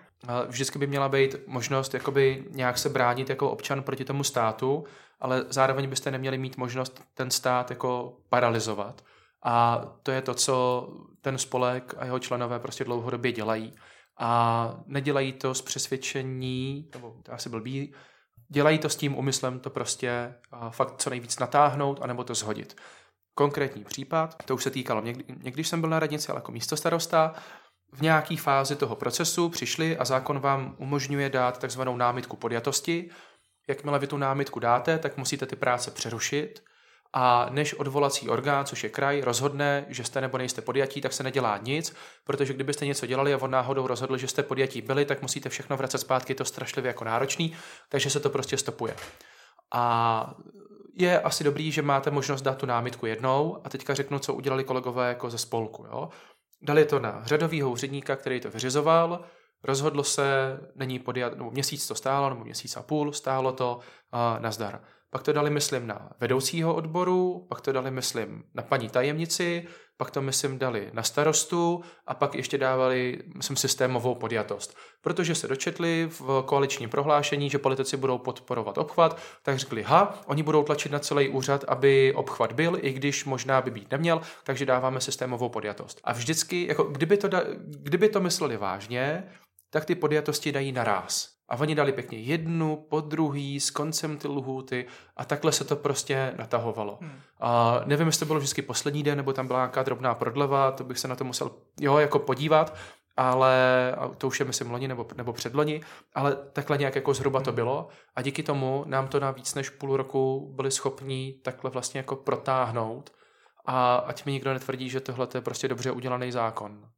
Vždycky by měla být možnost jakoby nějak se bránit jako občan proti tomu státu, ale zároveň byste neměli mít možnost ten stát jako paralizovat. A to je to, co ten spolek a jeho členové prostě dlouhodobě dělají. A nedělají to z přesvědčení, nebo to asi blbý, dělají to s tím úmyslem to prostě fakt co nejvíc natáhnout, anebo to zhodit. Konkrétní případ, to už se týkalo mě, když jsem byl na radnici, ale jako místo starosta, v nějaké fázi toho procesu přišli a zákon vám umožňuje dát takzvanou námitku podjatosti. Jakmile vy tu námitku dáte, tak musíte ty práce přerušit a než odvolací orgán, což je kraj, rozhodne, že jste nebo nejste podjatí, tak se nedělá nic, protože kdybyste něco dělali a on náhodou rozhodl, že jste podjatí byli, tak musíte všechno vracet zpátky, je to strašlivě jako náročný, takže se to prostě stopuje. A je asi dobrý, že máte možnost dát tu námitku jednou a teďka řeknu, co udělali kolegové jako ze spolku. Jo? Dali to na řadovýho úředníka, který to vyřizoval, rozhodlo se, není podjat, nebo měsíc to stálo, nebo měsíc a půl, stálo to, a nazdar pak to dali, myslím, na vedoucího odboru, pak to dali, myslím, na paní tajemnici, pak to, myslím, dali na starostu a pak ještě dávali, myslím, systémovou podjatost. Protože se dočetli v koaličním prohlášení, že politici budou podporovat obchvat, tak řekli, ha, oni budou tlačit na celý úřad, aby obchvat byl, i když možná by být neměl, takže dáváme systémovou podjatost. A vždycky, jako kdyby to, da, kdyby to mysleli vážně, tak ty podjatosti dají naraz. A oni dali pěkně jednu, po druhý, s koncem ty lhůty a takhle se to prostě natahovalo. Hmm. A nevím, jestli to bylo vždycky poslední den, nebo tam byla nějaká drobná prodleva, to bych se na to musel jo, jako podívat, ale a to už je myslím loni nebo, nebo předloni, ale takhle nějak jako zhruba to hmm. bylo a díky tomu nám to na víc než půl roku byli schopni takhle vlastně jako protáhnout a ať mi nikdo netvrdí, že tohle je prostě dobře udělaný zákon.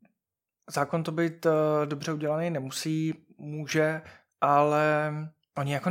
Zákon to být uh, dobře udělaný nemusí, může, ale oni jako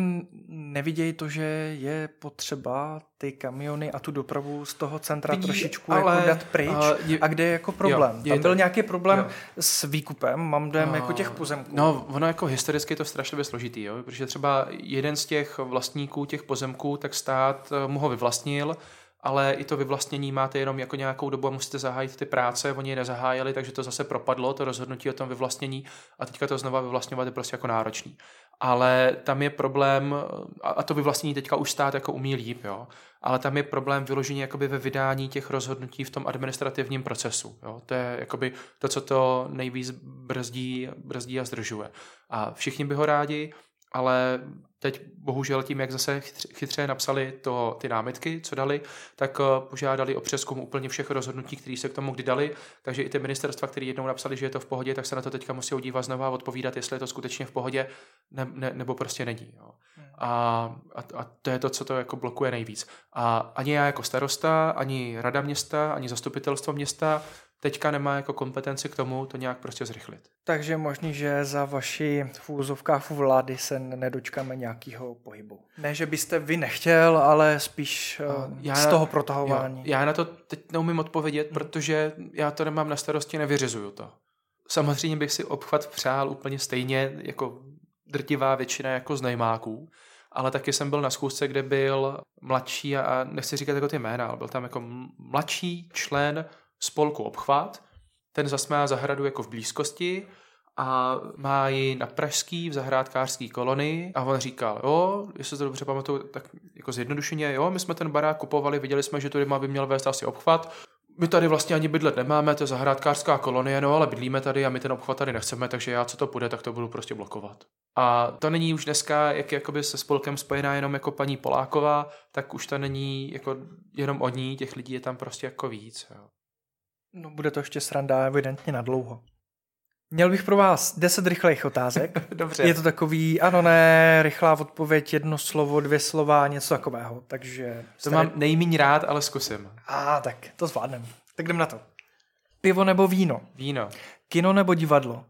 nevidějí to, že je potřeba ty kamiony a tu dopravu z toho centra Vidí, trošičku ale, jako dát pryč. Uh, je, a kde je jako problém? Jo, je, Tam byl nějaký problém jo. s výkupem, mám dojem uh, jako těch pozemků. No, ono jako historicky je to strašně složitý, jo? protože třeba jeden z těch vlastníků těch pozemků, tak stát eh, mu ho vyvlastnil, ale i to vyvlastnění máte jenom jako nějakou dobu a musíte zahájit ty práce, oni je nezahájili, takže to zase propadlo, to rozhodnutí o tom vyvlastnění a teďka to znova vyvlastňovat je prostě jako náročný. Ale tam je problém, a to vyvlastnění teďka už stát jako umí líp, jo, ale tam je problém vyložení jakoby ve vydání těch rozhodnutí v tom administrativním procesu. Jo. To je jakoby to, co to nejvíc brzdí, brzdí a zdržuje. A všichni by ho rádi, ale teď bohužel tím, jak zase chytře napsali to, ty námitky, co dali, tak eh, požádali o přeskum úplně všech rozhodnutí, které se k tomu kdy dali, takže i ty ministerstva, které jednou napsali, že je to v pohodě, tak se na to teďka musí dívat znova a odpovídat, jestli je to skutečně v pohodě, ne, ne, nebo prostě není. Jo. Hmm. A, a, a to je to, co to jako blokuje nejvíc. A ani já jako starosta, ani rada města, ani zastupitelstvo města teďka nemá jako kompetenci k tomu to nějak prostě zrychlit. Takže možný, že za vaši v úzovkách vlády se nedočkáme nějakého pohybu. Ne, že byste vy nechtěl, ale spíš uh, já, z toho protahování. Já, já na to teď neumím odpovědět, protože já to nemám na starosti, nevyřizuju to. Samozřejmě bych si obchvat přál úplně stejně jako drtivá většina jako znajmáků, ale taky jsem byl na schůzce, kde byl mladší a nechci říkat jako ty jména, ale byl tam jako mladší člen spolku obchvat, ten zas má zahradu jako v blízkosti a má ji na pražský v zahrádkářský kolonii a on říkal, jo, jestli to dobře pamatuju, tak jako zjednodušeně, jo, my jsme ten barák kupovali, viděli jsme, že tudy má by měl vést asi obchvat, my tady vlastně ani bydlet nemáme, to je zahrádkářská kolonie, no ale bydlíme tady a my ten obchvat tady nechceme, takže já, co to půjde, tak to budu prostě blokovat. A to není už dneska, jak jakoby se spolkem spojená jenom jako paní Poláková, tak už to není jako jenom o ní, těch lidí je tam prostě jako víc. Jo. No bude to ještě sranda evidentně na dlouho. Měl bych pro vás 10 rychlých otázek. Dobře. Je to takový, ano, ne, rychlá odpověď, jedno slovo, dvě slova, něco takového. Takže... To mám nejméně rád, ale zkusím. A tak, to zvládnem. Tak jdem na to. Pivo nebo víno? Víno. Kino nebo divadlo?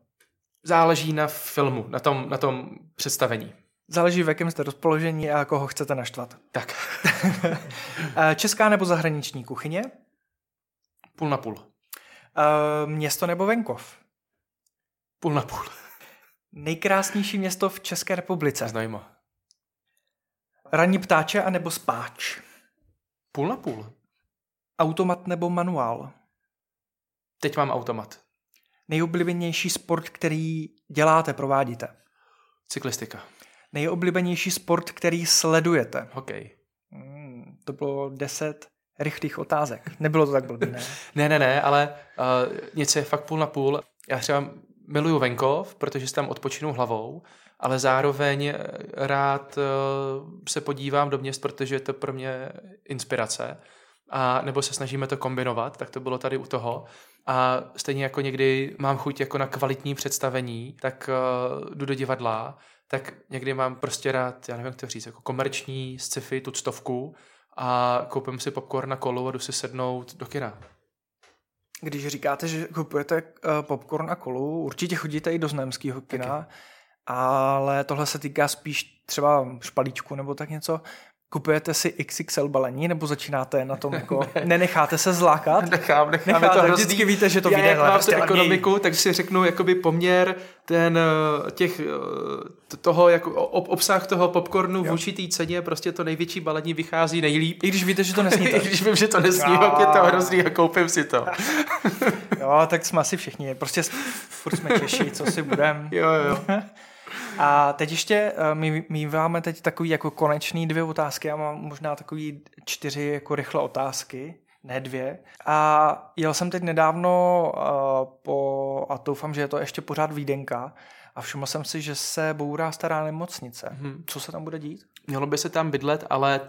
Záleží na filmu, na tom, na tom představení. Záleží, v jakém jste rozpoložení a koho chcete naštvat. Tak. Eh, Česká nebo zahraniční kuchyně? půl na půl. Uh, město nebo venkov? Půl na půl. Nejkrásnější město v České republice? Znajmo. Ranní ptáče a nebo spáč? Půl na půl. Automat nebo manuál? Teď mám automat. Nejoblíbenější sport, který děláte, provádíte? Cyklistika. Nejoblíbenější sport, který sledujete? Hokej. Hmm, to bylo deset rychlých otázek. Nebylo to tak blbý, ne? ne, ne, ne, ale uh, něco je fakt půl na půl. Já třeba miluju venkov, protože si tam odpočinu hlavou, ale zároveň rád uh, se podívám do měst, protože je to pro mě inspirace. A nebo se snažíme to kombinovat, tak to bylo tady u toho. A stejně jako někdy mám chuť jako na kvalitní představení, tak uh, jdu do divadla, tak někdy mám prostě rád, já nevím, jak to říct, jako komerční sci-fi, tuctovku, a koupím si popcorn na kolu a jdu si sednout do kina. Když říkáte, že kupujete eh, popcorn a kolu, určitě chodíte i do znamského kina, Taky. ale tohle se týká spíš třeba špalíčku nebo tak něco. Kupujete si XXL balení nebo začínáte na tom jako, ne. nenecháte se zlákat? Nechám, nechám. Necháte, to hrozný. vždycky víte, že to vyjde. Já mám prostě ekonomiku, tak si řeknu jakoby poměr ten eh, těch, eh, toho, jako obsah toho popcornu v určitý ceně, prostě to největší balení vychází nejlíp. I když víte, že to nesníte. I když vím, že to nesní, tak je to hrozný a koupím si to. jo, tak jsme asi všichni. Prostě furt jsme Češi, co si budeme. jo, jo. A teď ještě, eh, my, máme teď takový jako konečný dvě otázky, já mám možná takový čtyři jako rychle otázky, ne dvě. A jel jsem teď nedávno uh, po, a doufám, že je to ještě pořád výdenka, a všiml jsem si, že se bourá stará nemocnice. Hmm. Co se tam bude dít? Mělo by se tam bydlet, ale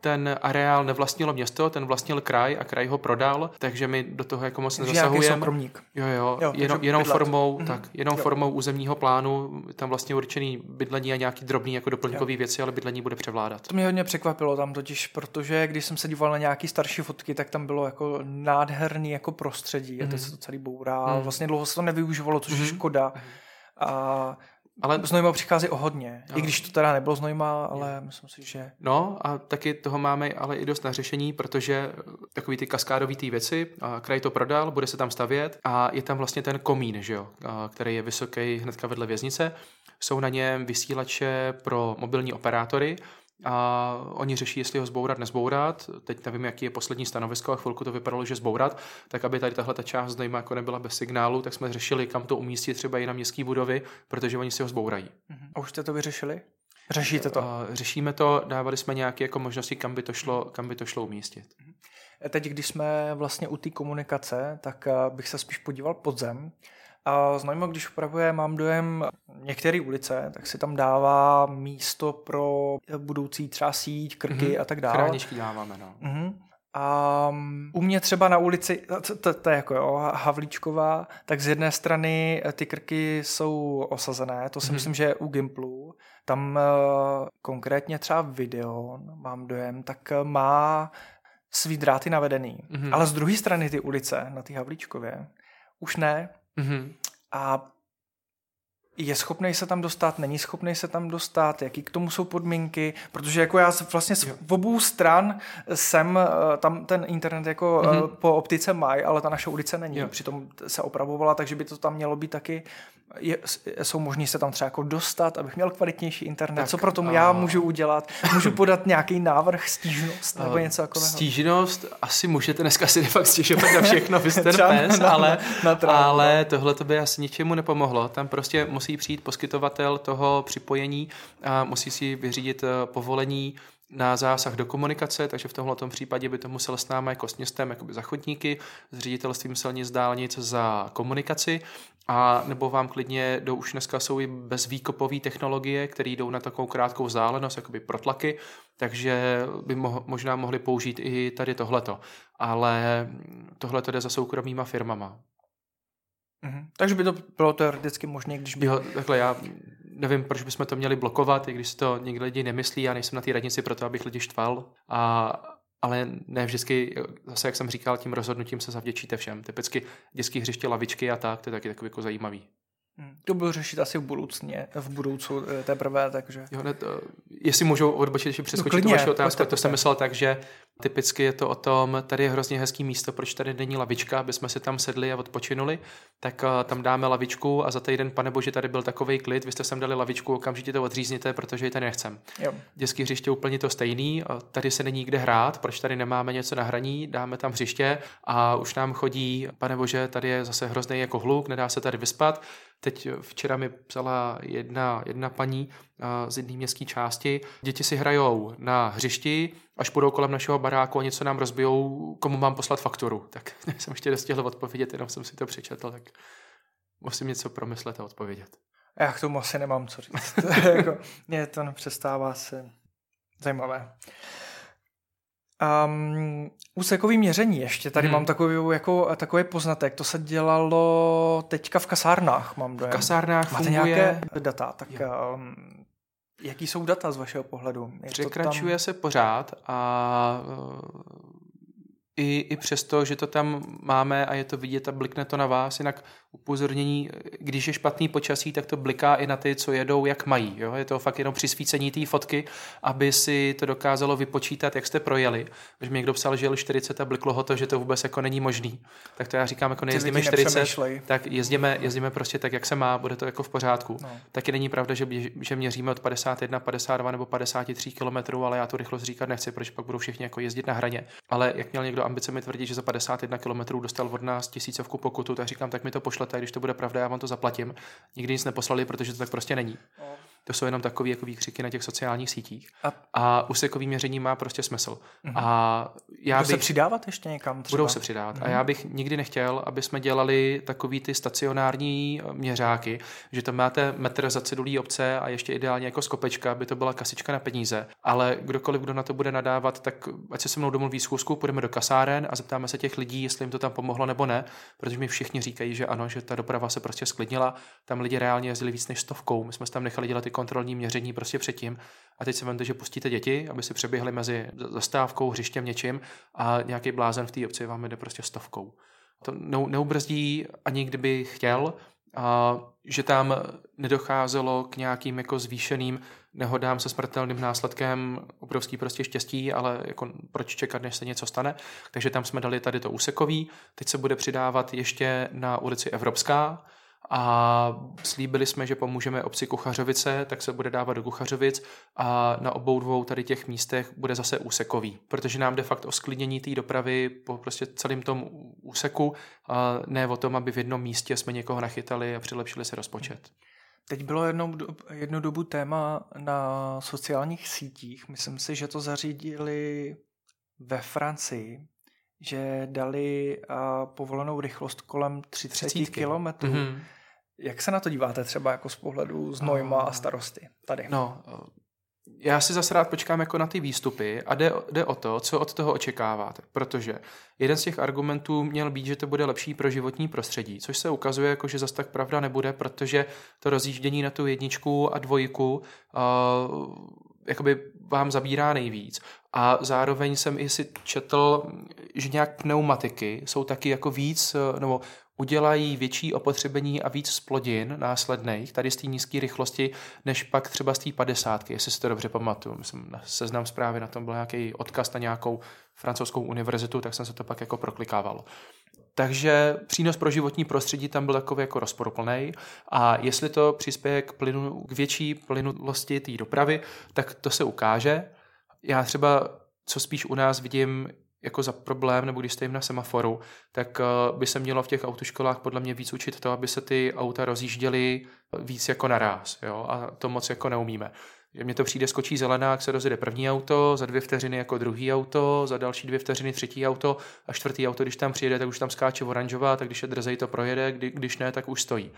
ten areál nevlastnilo město, ten vlastnil kraj a kraj ho prodal, takže my do toho jako moc nezasahujeme. Jo, jo, jo jenom, jenom formou, mm-hmm. tak, jenom jo. formou územního plánu, tam vlastně určený bydlení a nějaký drobný jako doplňkový jo. věci, ale bydlení bude převládat. To mě hodně překvapilo tam totiž, protože když jsem se díval na nějaký starší fotky, tak tam bylo jako nádherný jako prostředí mm-hmm. a teď se to celý bourá. Mm-hmm. Vlastně dlouho se to nevyužívalo, což mm-hmm. je škoda. Mm-hmm a ale Znojma přichází o hodně, no. i když to teda nebylo Znojma, ale myslím si, že... No a taky toho máme ale i dost na řešení, protože takový ty kaskádový ty věci, kraj to prodal, bude se tam stavět a je tam vlastně ten komín, že jo, který je vysoký hnedka vedle věznice. Jsou na něm vysílače pro mobilní operátory, a oni řeší, jestli ho zbourat, nezbourat. Teď nevím, jaký je poslední stanovisko, a chvilku to vypadalo, že zbourat, tak aby tady tahle ta část znejma jako nebyla bez signálu, tak jsme řešili, kam to umístit třeba i na městské budovy, protože oni si ho zbourají. Mhm. A už jste to vyřešili? Řešíte to? Řešíme to, dávali jsme nějaké jako možnosti, kam by to šlo, kam by to šlo umístit. Mhm. Teď, když jsme vlastně u té komunikace, tak eh, bych se spíš podíval pod zem. A znamená, když upravuje, mám dojem některé ulice, tak si tam dává místo pro budoucí třeba síť, krky mm-hmm. a tak dále. Chráničky dáváme, no. Mm-hmm. A u mě třeba na ulici, to, to, to je jako jo, Havlíčková, tak z jedné strany ty krky jsou osazené, to si mm-hmm. myslím, že je u Gimplu. Tam uh, konkrétně třeba video, mám dojem, tak má svý dráty navedený. Mm-hmm. Ale z druhé strany ty ulice na té Havlíčkově už ne. Mm-hmm. A je schopný se tam dostat, není schopný se tam dostat, jaký k tomu jsou podmínky, protože jako já vlastně z obou stran jsem, eh, tam ten internet jako mm-hmm. po optice mají, ale ta naše ulice není, jo. přitom se opravovala, takže by to tam mělo být taky je, jsou možný se tam třeba jako dostat, abych měl kvalitnější internet. Tak, Co pro tomu a... já můžu udělat? Můžu podat nějaký návrh, stížnost nebo něco takového? Stížnost asi můžete dneska si de fakt stěžovat na všechno, vy jste pes, na, ale, na, na ale tohle to by asi ničemu nepomohlo. Tam prostě musí přijít poskytovatel toho připojení a musí si vyřídit eh, povolení na zásah do komunikace, takže v tomhle případě by to musel s námi jako s městem jakoby za chodníky, s ředitelstvím silnic dálnic za komunikaci a nebo vám klidně do už dneska jsou i bezvýkopové technologie, které jdou na takovou krátkou vzdálenost, jakoby protlaky, takže by mo- možná mohli použít i tady tohleto. Ale tohle jde za soukromýma firmama. Mm-hmm. Takže by to bylo teoreticky možné, když by... Jo, takhle já nevím, proč bychom to měli blokovat, i když to někdo lidi nemyslí, já nejsem na té radnici proto, abych lidi štval. A ale ne vždycky, zase jak jsem říkal, tím rozhodnutím se zavděčíte všem. Typicky dětské hřiště, lavičky a tak, to je taky takový jako zajímavý. Hmm. To budu řešit asi v budoucně, v budoucnu eh, teprve, takže... Jo, ne, to, jestli můžu odbočit, ještě přeskočit no, klidně, tu vaši otázku, to jsem myslel tak, že typicky je to o tom, tady je hrozně hezký místo, proč tady není lavička, aby jsme si tam sedli a odpočinuli, tak uh, tam dáme lavičku a za týden, pane bože, tady byl takový klid, vy jste sem dali lavičku, okamžitě to odřízněte, protože ji tady nechcem. Jo. Dětský hřiště úplně to stejný, tady se není kde hrát, proč tady nemáme něco na hraní, dáme tam hřiště a už nám chodí, pane bože, tady je zase hrozný jako hluk, nedá se tady vyspat, Teď včera mi psala jedna, jedna paní z jedné městské části. Děti si hrajou na hřišti, až půjdou kolem našeho baráku a něco nám rozbijou, komu mám poslat fakturu. Tak jsem ještě nestihl odpovědět, jenom jsem si to přečetl, tak musím něco promyslet a odpovědět. Já k tomu asi nemám co říct. jako, mě to nepřestává se zajímavé. Um, úsekový měření ještě. Tady hmm. mám takový, jako, takový poznatek. To se dělalo teďka v kasárnách, mám dojem. V kasárnách Máte funguje... nějaké data, tak um, jaký jsou data z vašeho pohledu? Je Překračuje tam... se pořád a i, i přesto, že to tam máme a je to vidět a blikne to na vás, jinak upozornění, když je špatný počasí, tak to bliká i na ty, co jedou, jak mají. Jo? Je to fakt jenom přisvícení té fotky, aby si to dokázalo vypočítat, jak jste projeli. Když mi někdo psal, že jel 40 a bliklo ho to, že to vůbec jako není možný, tak to já říkám, jako nejezdíme 40, tak jezdíme, jezdíme prostě tak, jak se má, bude to jako v pořádku. No. Taky není pravda, že, že měříme od 51, 52 nebo 53 km, ale já to rychlost říkat nechci, protože pak budou všichni jako jezdit na hraně. Ale jak měl někdo ambice mi tvrdit, že za 51 km dostal od nás tisícovku pokutu, tak říkám, tak mi to pošlete, když to bude pravda, já vám to zaplatím. Nikdy nic neposlali, protože to tak prostě není. To jsou jenom takové jako výkřiky na těch sociálních sítích. A, a úsekový měření má prostě smysl. Uh-huh. A já bych, se přidávat ještě někam třeba? Budou se přidávat. Uh-huh. A mhm. já bych nikdy nechtěl, aby jsme dělali takový ty stacionární eh, měřáky, že tam máte metr za cedulí obce a ještě ideálně jako skopečka, aby to byla kasička na peníze. Ale kdokoliv, kdo na to bude nadávat, tak ať se se mnou domluví schůzku, půjdeme do kasáren a zeptáme se těch lidí, jestli jim to tam pomohlo nebo ne, protože mi všichni říkají, že ano, že ta doprava se prostě sklidnila. Tam lidi reálně jezdili víc než stovkou. My jsme tam nechali dělat ty kontrolní měření prostě předtím. A teď se vemte, že pustíte děti, aby si přeběhli mezi zastávkou, hřištěm, něčím a nějaký blázen v té obci vám jde prostě stovkou. To neubrzdí ani kdyby chtěl, a že tam nedocházelo k nějakým jako zvýšeným nehodám se smrtelným následkem, obrovský prostě štěstí, ale jako proč čekat, než se něco stane. Takže tam jsme dali tady to úsekový, teď se bude přidávat ještě na ulici Evropská, a slíbili jsme, že pomůžeme obci Kuchařovice, tak se bude dávat do Kuchařovic a na obou dvou tady těch místech bude zase úsekový, protože nám de facto o sklidnění té dopravy po prostě celém tom úseku, a ne o tom, aby v jednom místě jsme někoho nachytali a přilepšili se rozpočet. Teď bylo jednou, jednu dobu téma na sociálních sítích. Myslím si, že to zařídili ve Francii, že dali uh, povolenou rychlost kolem 30 km. Mm-hmm. Jak se na to díváte třeba jako z pohledu Znojma a starosty tady? No, já si zase rád počkám jako na ty výstupy a jde, jde o to, co od toho očekáváte. Protože jeden z těch argumentů měl být, že to bude lepší pro životní prostředí, což se ukazuje, jako, že zase tak pravda nebude, protože to rozjíždění na tu jedničku a dvojku uh, jakoby vám zabírá nejvíc. A zároveň jsem i si četl, že nějak pneumatiky jsou taky jako víc, nebo udělají větší opotřebení a víc splodin následných, tady z té nízké rychlosti, než pak třeba z té padesátky, jestli si to dobře pamatuju. Myslím, na seznam zprávy na tom byl nějaký odkaz na nějakou francouzskou univerzitu, tak jsem se to pak jako proklikával. Takže přínos pro životní prostředí tam byl takový jako rozporuplný a jestli to přispěje k, plynu, k větší plynulosti té dopravy, tak to se ukáže. Já třeba, co spíš u nás vidím jako za problém, nebo když stojím na semaforu, tak eh, by se mělo v těch autoškolách podle mě víc učit to, aby se ty auta rozjížděly víc jako naráz. Jo? A to moc jako neumíme. Mně to přijde, skočí zelená, jak se rozjede první auto, za dvě vteřiny jako druhý auto, za další dvě vteřiny třetí auto a čtvrtý auto, když tam přijede, tak už tam skáče oranžová, tak když je drzej, to projede, kdy, když ne, tak už stojí.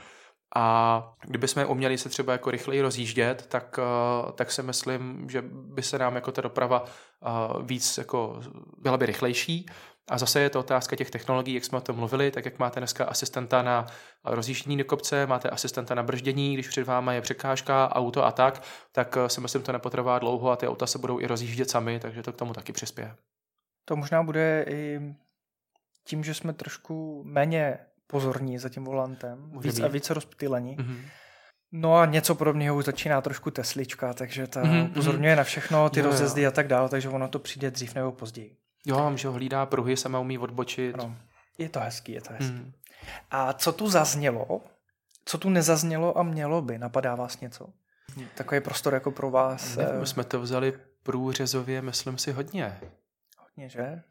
A kdyby jsme uměli se třeba jako rychleji rozjíždět, tak, eh, tak si myslím, že by se nám jako ta doprava eh, víc jako byla by rychlejší A zase je to otázka těch technologií, jak jsme o tom mluvili, tak jak máte dneska asistenta na rozjíždění do kopce, máte asistenta na brždění, když před váma je překážka, auto a tak, tak eh, si myslím, to nepotrvá dlouho a ty auta se budou i rozjíždět sami, takže to k tomu taky přispěje. To možná bude i tím, že jsme trošku méně pozorní za tím volantem, Může víc být. a více rozptýlení. Mm-hmm. No a něco podobného už začíná trošku Teslička, takže ta mm-hmm. upozorňuje na všechno, ty jo, rozjezdy jo. a tak dále, takže ono to přijde dřív nebo později. Jo, že ho hlídá pruhy, sama umí odbočit. Ano. Je to hezký, je to hezký. Mm. A co tu zaznělo, co tu nezaznělo a mělo by, napadá vás něco? Takový prostor jako pro vás. My eh, jsme to vzali průřezově, myslím si, hodně. Hodně, že?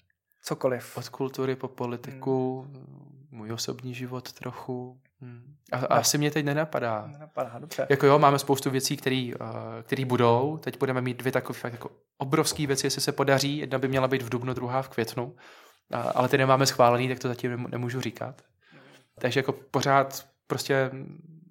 Cokoliv. Od kultury po politiku, hmm. Můj osobní život trochu. Hmm. A, a asi mě teď nenapadá. Nenapadá, dobře. Jako jo, máme spoustu věcí, které budou. Teď budeme mít dvě takové jako obrovské věci, jestli se podaří. Jedna by měla být v dubnu, druhá v květnu. A, ale ty nemáme schválený, tak to zatím nemůžu říkat. Takže jako pořád prostě,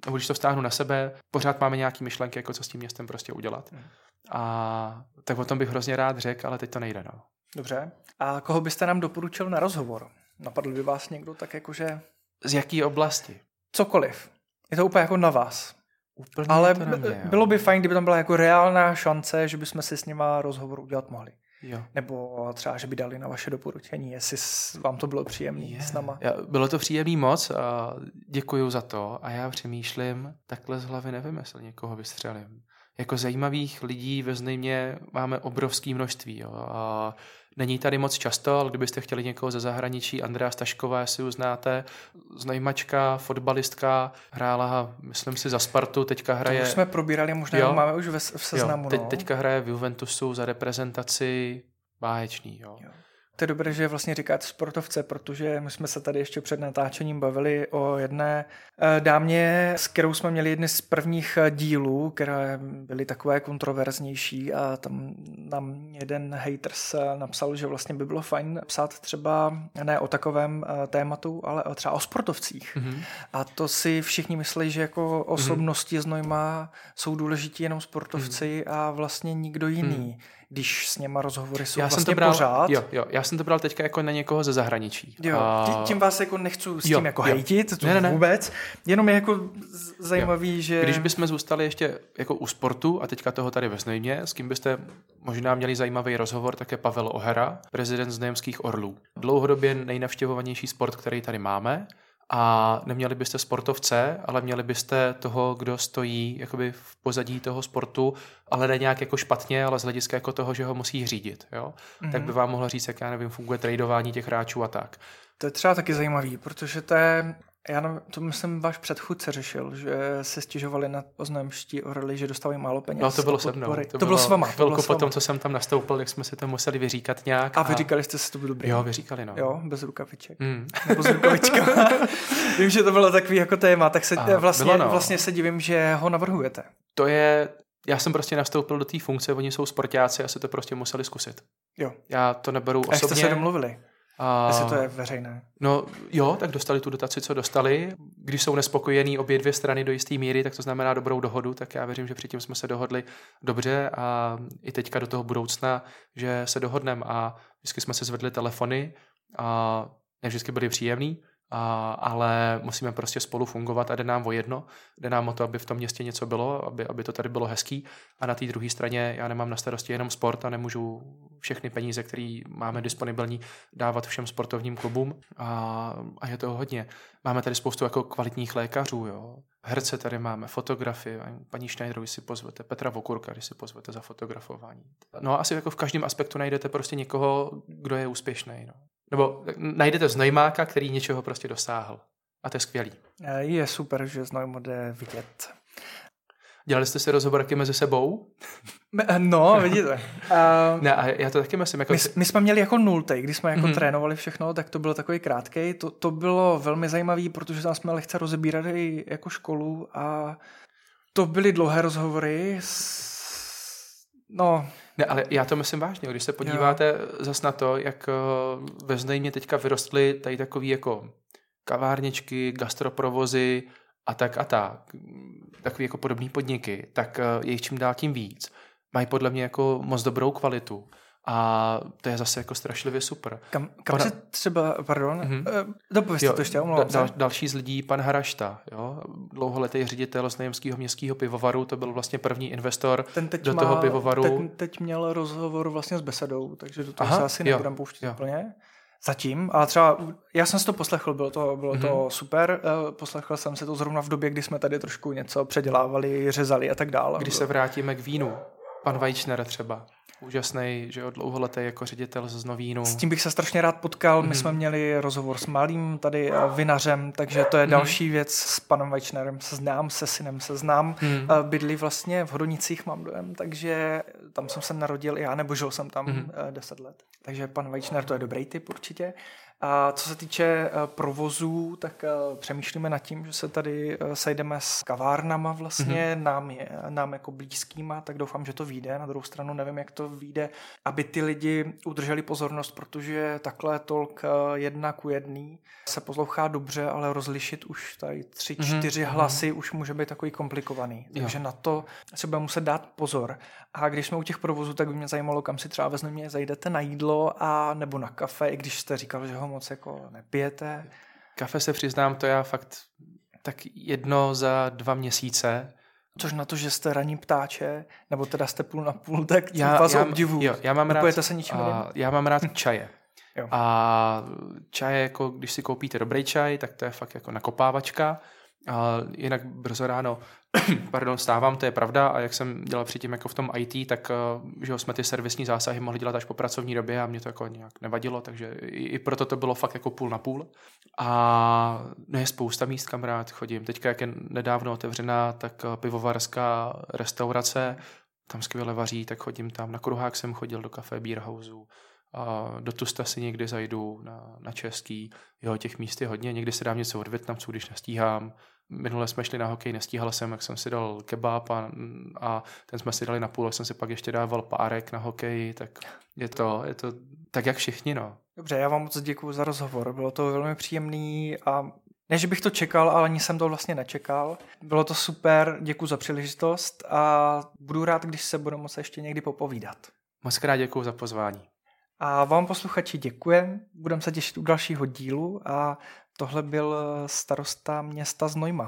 nebo když to vztáhnu na sebe, pořád máme nějaké myšlenky, jako co s tím městem prostě udělat. Hmm. A tak o tom bych hrozně rád řekl, ale teď to nejde. No. Dobře. A koho byste nám doporučil na rozhovor? Napadl by vás někdo tak jakože... Z jaký oblasti? Cokoliv. Je to úplně jako na vás. Úplně Ale to mě, bylo by fajn, kdyby tam byla jako reálná šance, že bychom si s nima rozhovor udělat mohli. Jo. Nebo třeba, že by dali na vaše doporučení, jestli vám to bylo příjemné yeah. s náma. Já, bylo to příjemný moc a děkuji za to a já přemýšlím, takhle z hlavy nevím, jestli někoho vystřelím. Jako zajímavých lidí ve Znejmě máme obrovské množství. Jo. A Není tady moc často, ale kdybyste chtěli někoho ze zahraničí, Andrea Stašková, jestli ji znáte, znajmačka, fotbalistka, hrála, myslím si, za Spartu, teďka hraje... To už jsme probírali, možná jo? máme už v seznamu. Jo, teď, no. Teďka hraje v Juventusu za reprezentaci báječný. Jo. jo. To je dobré, že vlastně říkáte sportovce, protože my jsme se tady ještě před natáčením bavili o jedné eh, dámě, s kterou jsme měli jedny z prvních eh, dílů, které byly takové kontroverznější a tam nám jeden haters eh, napsal, že vlastně by bylo fajn psát třeba ne o takovém tématu, ale třeba o sportovcích. Mm-hmm. A to si všichni myslí, že jako osobnosti mm-hmm. z Nojma jsou důležití jenom sportovci mm-hmm. a vlastně nikdo jiný. Mm-hmm když s něma rozhovory jsou já vlastně jsem to bral, pořád. Jo, jo, já jsem to bral teďka jako na někoho ze zahraničí. Jo, a... tím vás jako nechci s jo, tím jako jo. hejtit, to ne, ne, ne. vůbec, jenom je jako zajímavý, jo. že... Když bychom zůstali ještě jako u sportu a teďka toho tady ve Znojmě, s kým byste možná měli zajímavý rozhovor, tak je Pavel Ohera, prezident Znojemských Orlů. Dlouhodobě nejnavštěvovanější sport, který tady máme, a neměli byste sportovce, ale měli byste toho, kdo stojí jakoby v pozadí toho sportu, ale ne nějak jako špatně, ale z hlediska jako toho, že ho musí řídit. Jo? Mm-hmm. Tak by vám mohla říct, jak já nevím, funguje tradování těch hráčů a tak. To je třeba taky zajímavý, protože to je já nevím, to myslím váš předchůdce řešil, že se stěžovali na oznamští orly, že dostávají málo peněz. No to bylo se mnou. To, to bylo, bylo s váma. Chvilku po tom, co jsem tam nastoupil, jak jsme si to museli vyříkat nějak. A, a... vyříkali jste si to byl dobrý. Jo, vyříkali, no. Jo, bez rukaviček. Mm. Nebo s rukavička. Vím, že to bylo takový jako téma, tak se a, vlastně, bylo, no. vlastně se divím, že ho navrhujete. To je, já jsem prostě nastoupil do té funkce, oni jsou sportáci a si to prostě museli zkusit. Jo. Já to neberu osobně. A jste se domluvili? A, Jestli to je veřejné. No jo, tak dostali tu dotaci, co dostali. Když jsou nespokojení obě dvě strany do jisté míry, tak to znamená dobrou dohodu, tak já věřím, že předtím jsme se dohodli dobře a i teďka do toho budoucna, že se dohodneme a vždycky jsme se zvedli telefony a ne vždycky byly příjemný, a, ale musíme prostě spolu fungovat a jde nám o jedno. Jde nám o to, aby v tom městě něco bylo, aby, aby to tady bylo hezký. A na té druhé straně já nemám na starosti jenom sport a nemůžu všechny peníze, které máme disponibilní, dávat všem sportovním klubům. A, a je to hodně. Máme tady spoustu jako kvalitních lékařů, jo. Herce tady máme, fotografy, paní Schneiderovi si pozvete, Petra Vokurka, když si pozvete za fotografování. No a asi jako v každém aspektu najdete prostě někoho, kdo je úspěšný. No. Nebo najdete znajmáka, který něčeho prostě dosáhl. A to je skvělý. Je super, že znojmo jde vidět. Dělali jste si rozhovor taky mezi sebou? No, vidíte. Uh, ne, a já to taky myslím. Jako... My, my jsme měli jako nultej, když jsme jako mm-hmm. trénovali všechno, tak to bylo takový krátký. To, to bylo velmi zajímavé, protože tam jsme lehce rozebírali jako školu a to byly dlouhé rozhovory s... No, ne, ale já to myslím vážně, když se podíváte jo. zas na to, jak eh, ve Znejmě teďka vyrostly tady takový jako kavárničky, gastroprovozy a tak a tak, takový jako podobný podniky, tak eh, je jich čím dál tím víc. Mají podle mě jako moc dobrou kvalitu A to je zase jako strašlivě super. Kam, kam Pana... si třeba, pardon, mm-hmm. dopovězte to ještě, da, dal, Další z lidí, pan Harašta, jo, dlouholetý ředitel z Nejemského městského pivovaru, to byl vlastně první investor ten teď do má, toho pivovaru. Ten teď měl rozhovor vlastně s Besedou, takže do toho Aha, se asi nebudem pouštět jo. úplně. Zatím, ale třeba já jsem si to poslechl, bylo to, bylo mm-hmm. to mhm. super, eh, poslechl jsem si to zrovna v době, kdy jsme tady trošku něco předělávali, řezali a tak dále. Když se vrátíme k vínu, pan Vajčner třeba úžasný, že jo, dlouholetý jako ředitel z Novínu. S tím bych se strašně rád potkal. My mhm. jsme měli rozhovor s malým tady eh, vinařem, takže to je mm-hmm. další věc s panem Vajčnerem. Se znám, se synem se znám. Mm-hmm. Bydlí vlastně v Hodonicích, mám dojem, takže tam jsem se narodil já, nebo žil jsem tam mm-hmm. 10 let. Takže pan Vajčner to je dobrý typ určitě. A co se týče eh, provozů, tak eh, přemýšlíme nad tím, že se tady eh, sejdeme s kavárnama vlastně, mm-hmm. nám, je, nám jako blízkýma, tak doufám, že to vyjde. Na druhou stranu nevím, jak to vyjde, aby ty lidi udrželi pozornost, protože takhle tolk jedna ku jedný se poslouchá dobře, ale rozlišit už tady tři, mm-hmm. čtyři hlasy mm-hmm. už může být takový komplikovaný. Takže jo. na to se bude muset dát pozor. A když jsme u těch provozů, tak by mě zajímalo, kam si třeba vezme zajdete na jídlo a nebo na kafe, i když jste říkal, že ho moc jako nepijete. Kafe se přiznám, to já fakt tak jedno za dva měsíce. Což na to, že jste ranní ptáče, nebo teda jste půl na půl, tak já, vás já, obdivu. Jo, já mám rád, se ničím a, já mám rád čaje. Jo. A čaje, jako když si koupíte dobrý čaj, tak to je fakt jako nakopávačka. A jinak brzo ráno pardon, stávám, to je pravda a jak jsem dělal předtím jako v tom IT, tak eh, že jsme ty servisní zásahy mohli dělat až po pracovní době a mě to jako nějak nevadilo, takže i, proto to bylo fakt jako půl na půl. A no je spousta míst, kam rád chodím. Teďka, jak je nedávno otevřená, tak eh, pivovarská restaurace, tam skvěle vaří, tak chodím tam. Na kruhák jsem chodil do kafe Beer Houseu, a do Tusta si někdy zajdu na, na český. Jo, těch míst je hodně. Někdy se dám něco od Větnamců, když nestíhám. Minule jsme šli na hokej, nestíhal jsem, jak jsem si dal kebab a, a ten jsme si dali na půl, jsem si pak ještě dával párek na hokej, tak je to, je to tak jak všichni, no. Dobře, já vám moc děkuji za rozhovor, bylo to velmi příjemný a ne, že bych to čekal, ale ani jsem to vlastně nečekal. Bylo to super, děkuji za příležitost a budu rád, když se budeme moci ještě někdy popovídat. Moc krát děkuji za pozvání. A vám posluchači děkujem, budeme se těšit u dalšího dílu a tohle byl starosta města Znojma.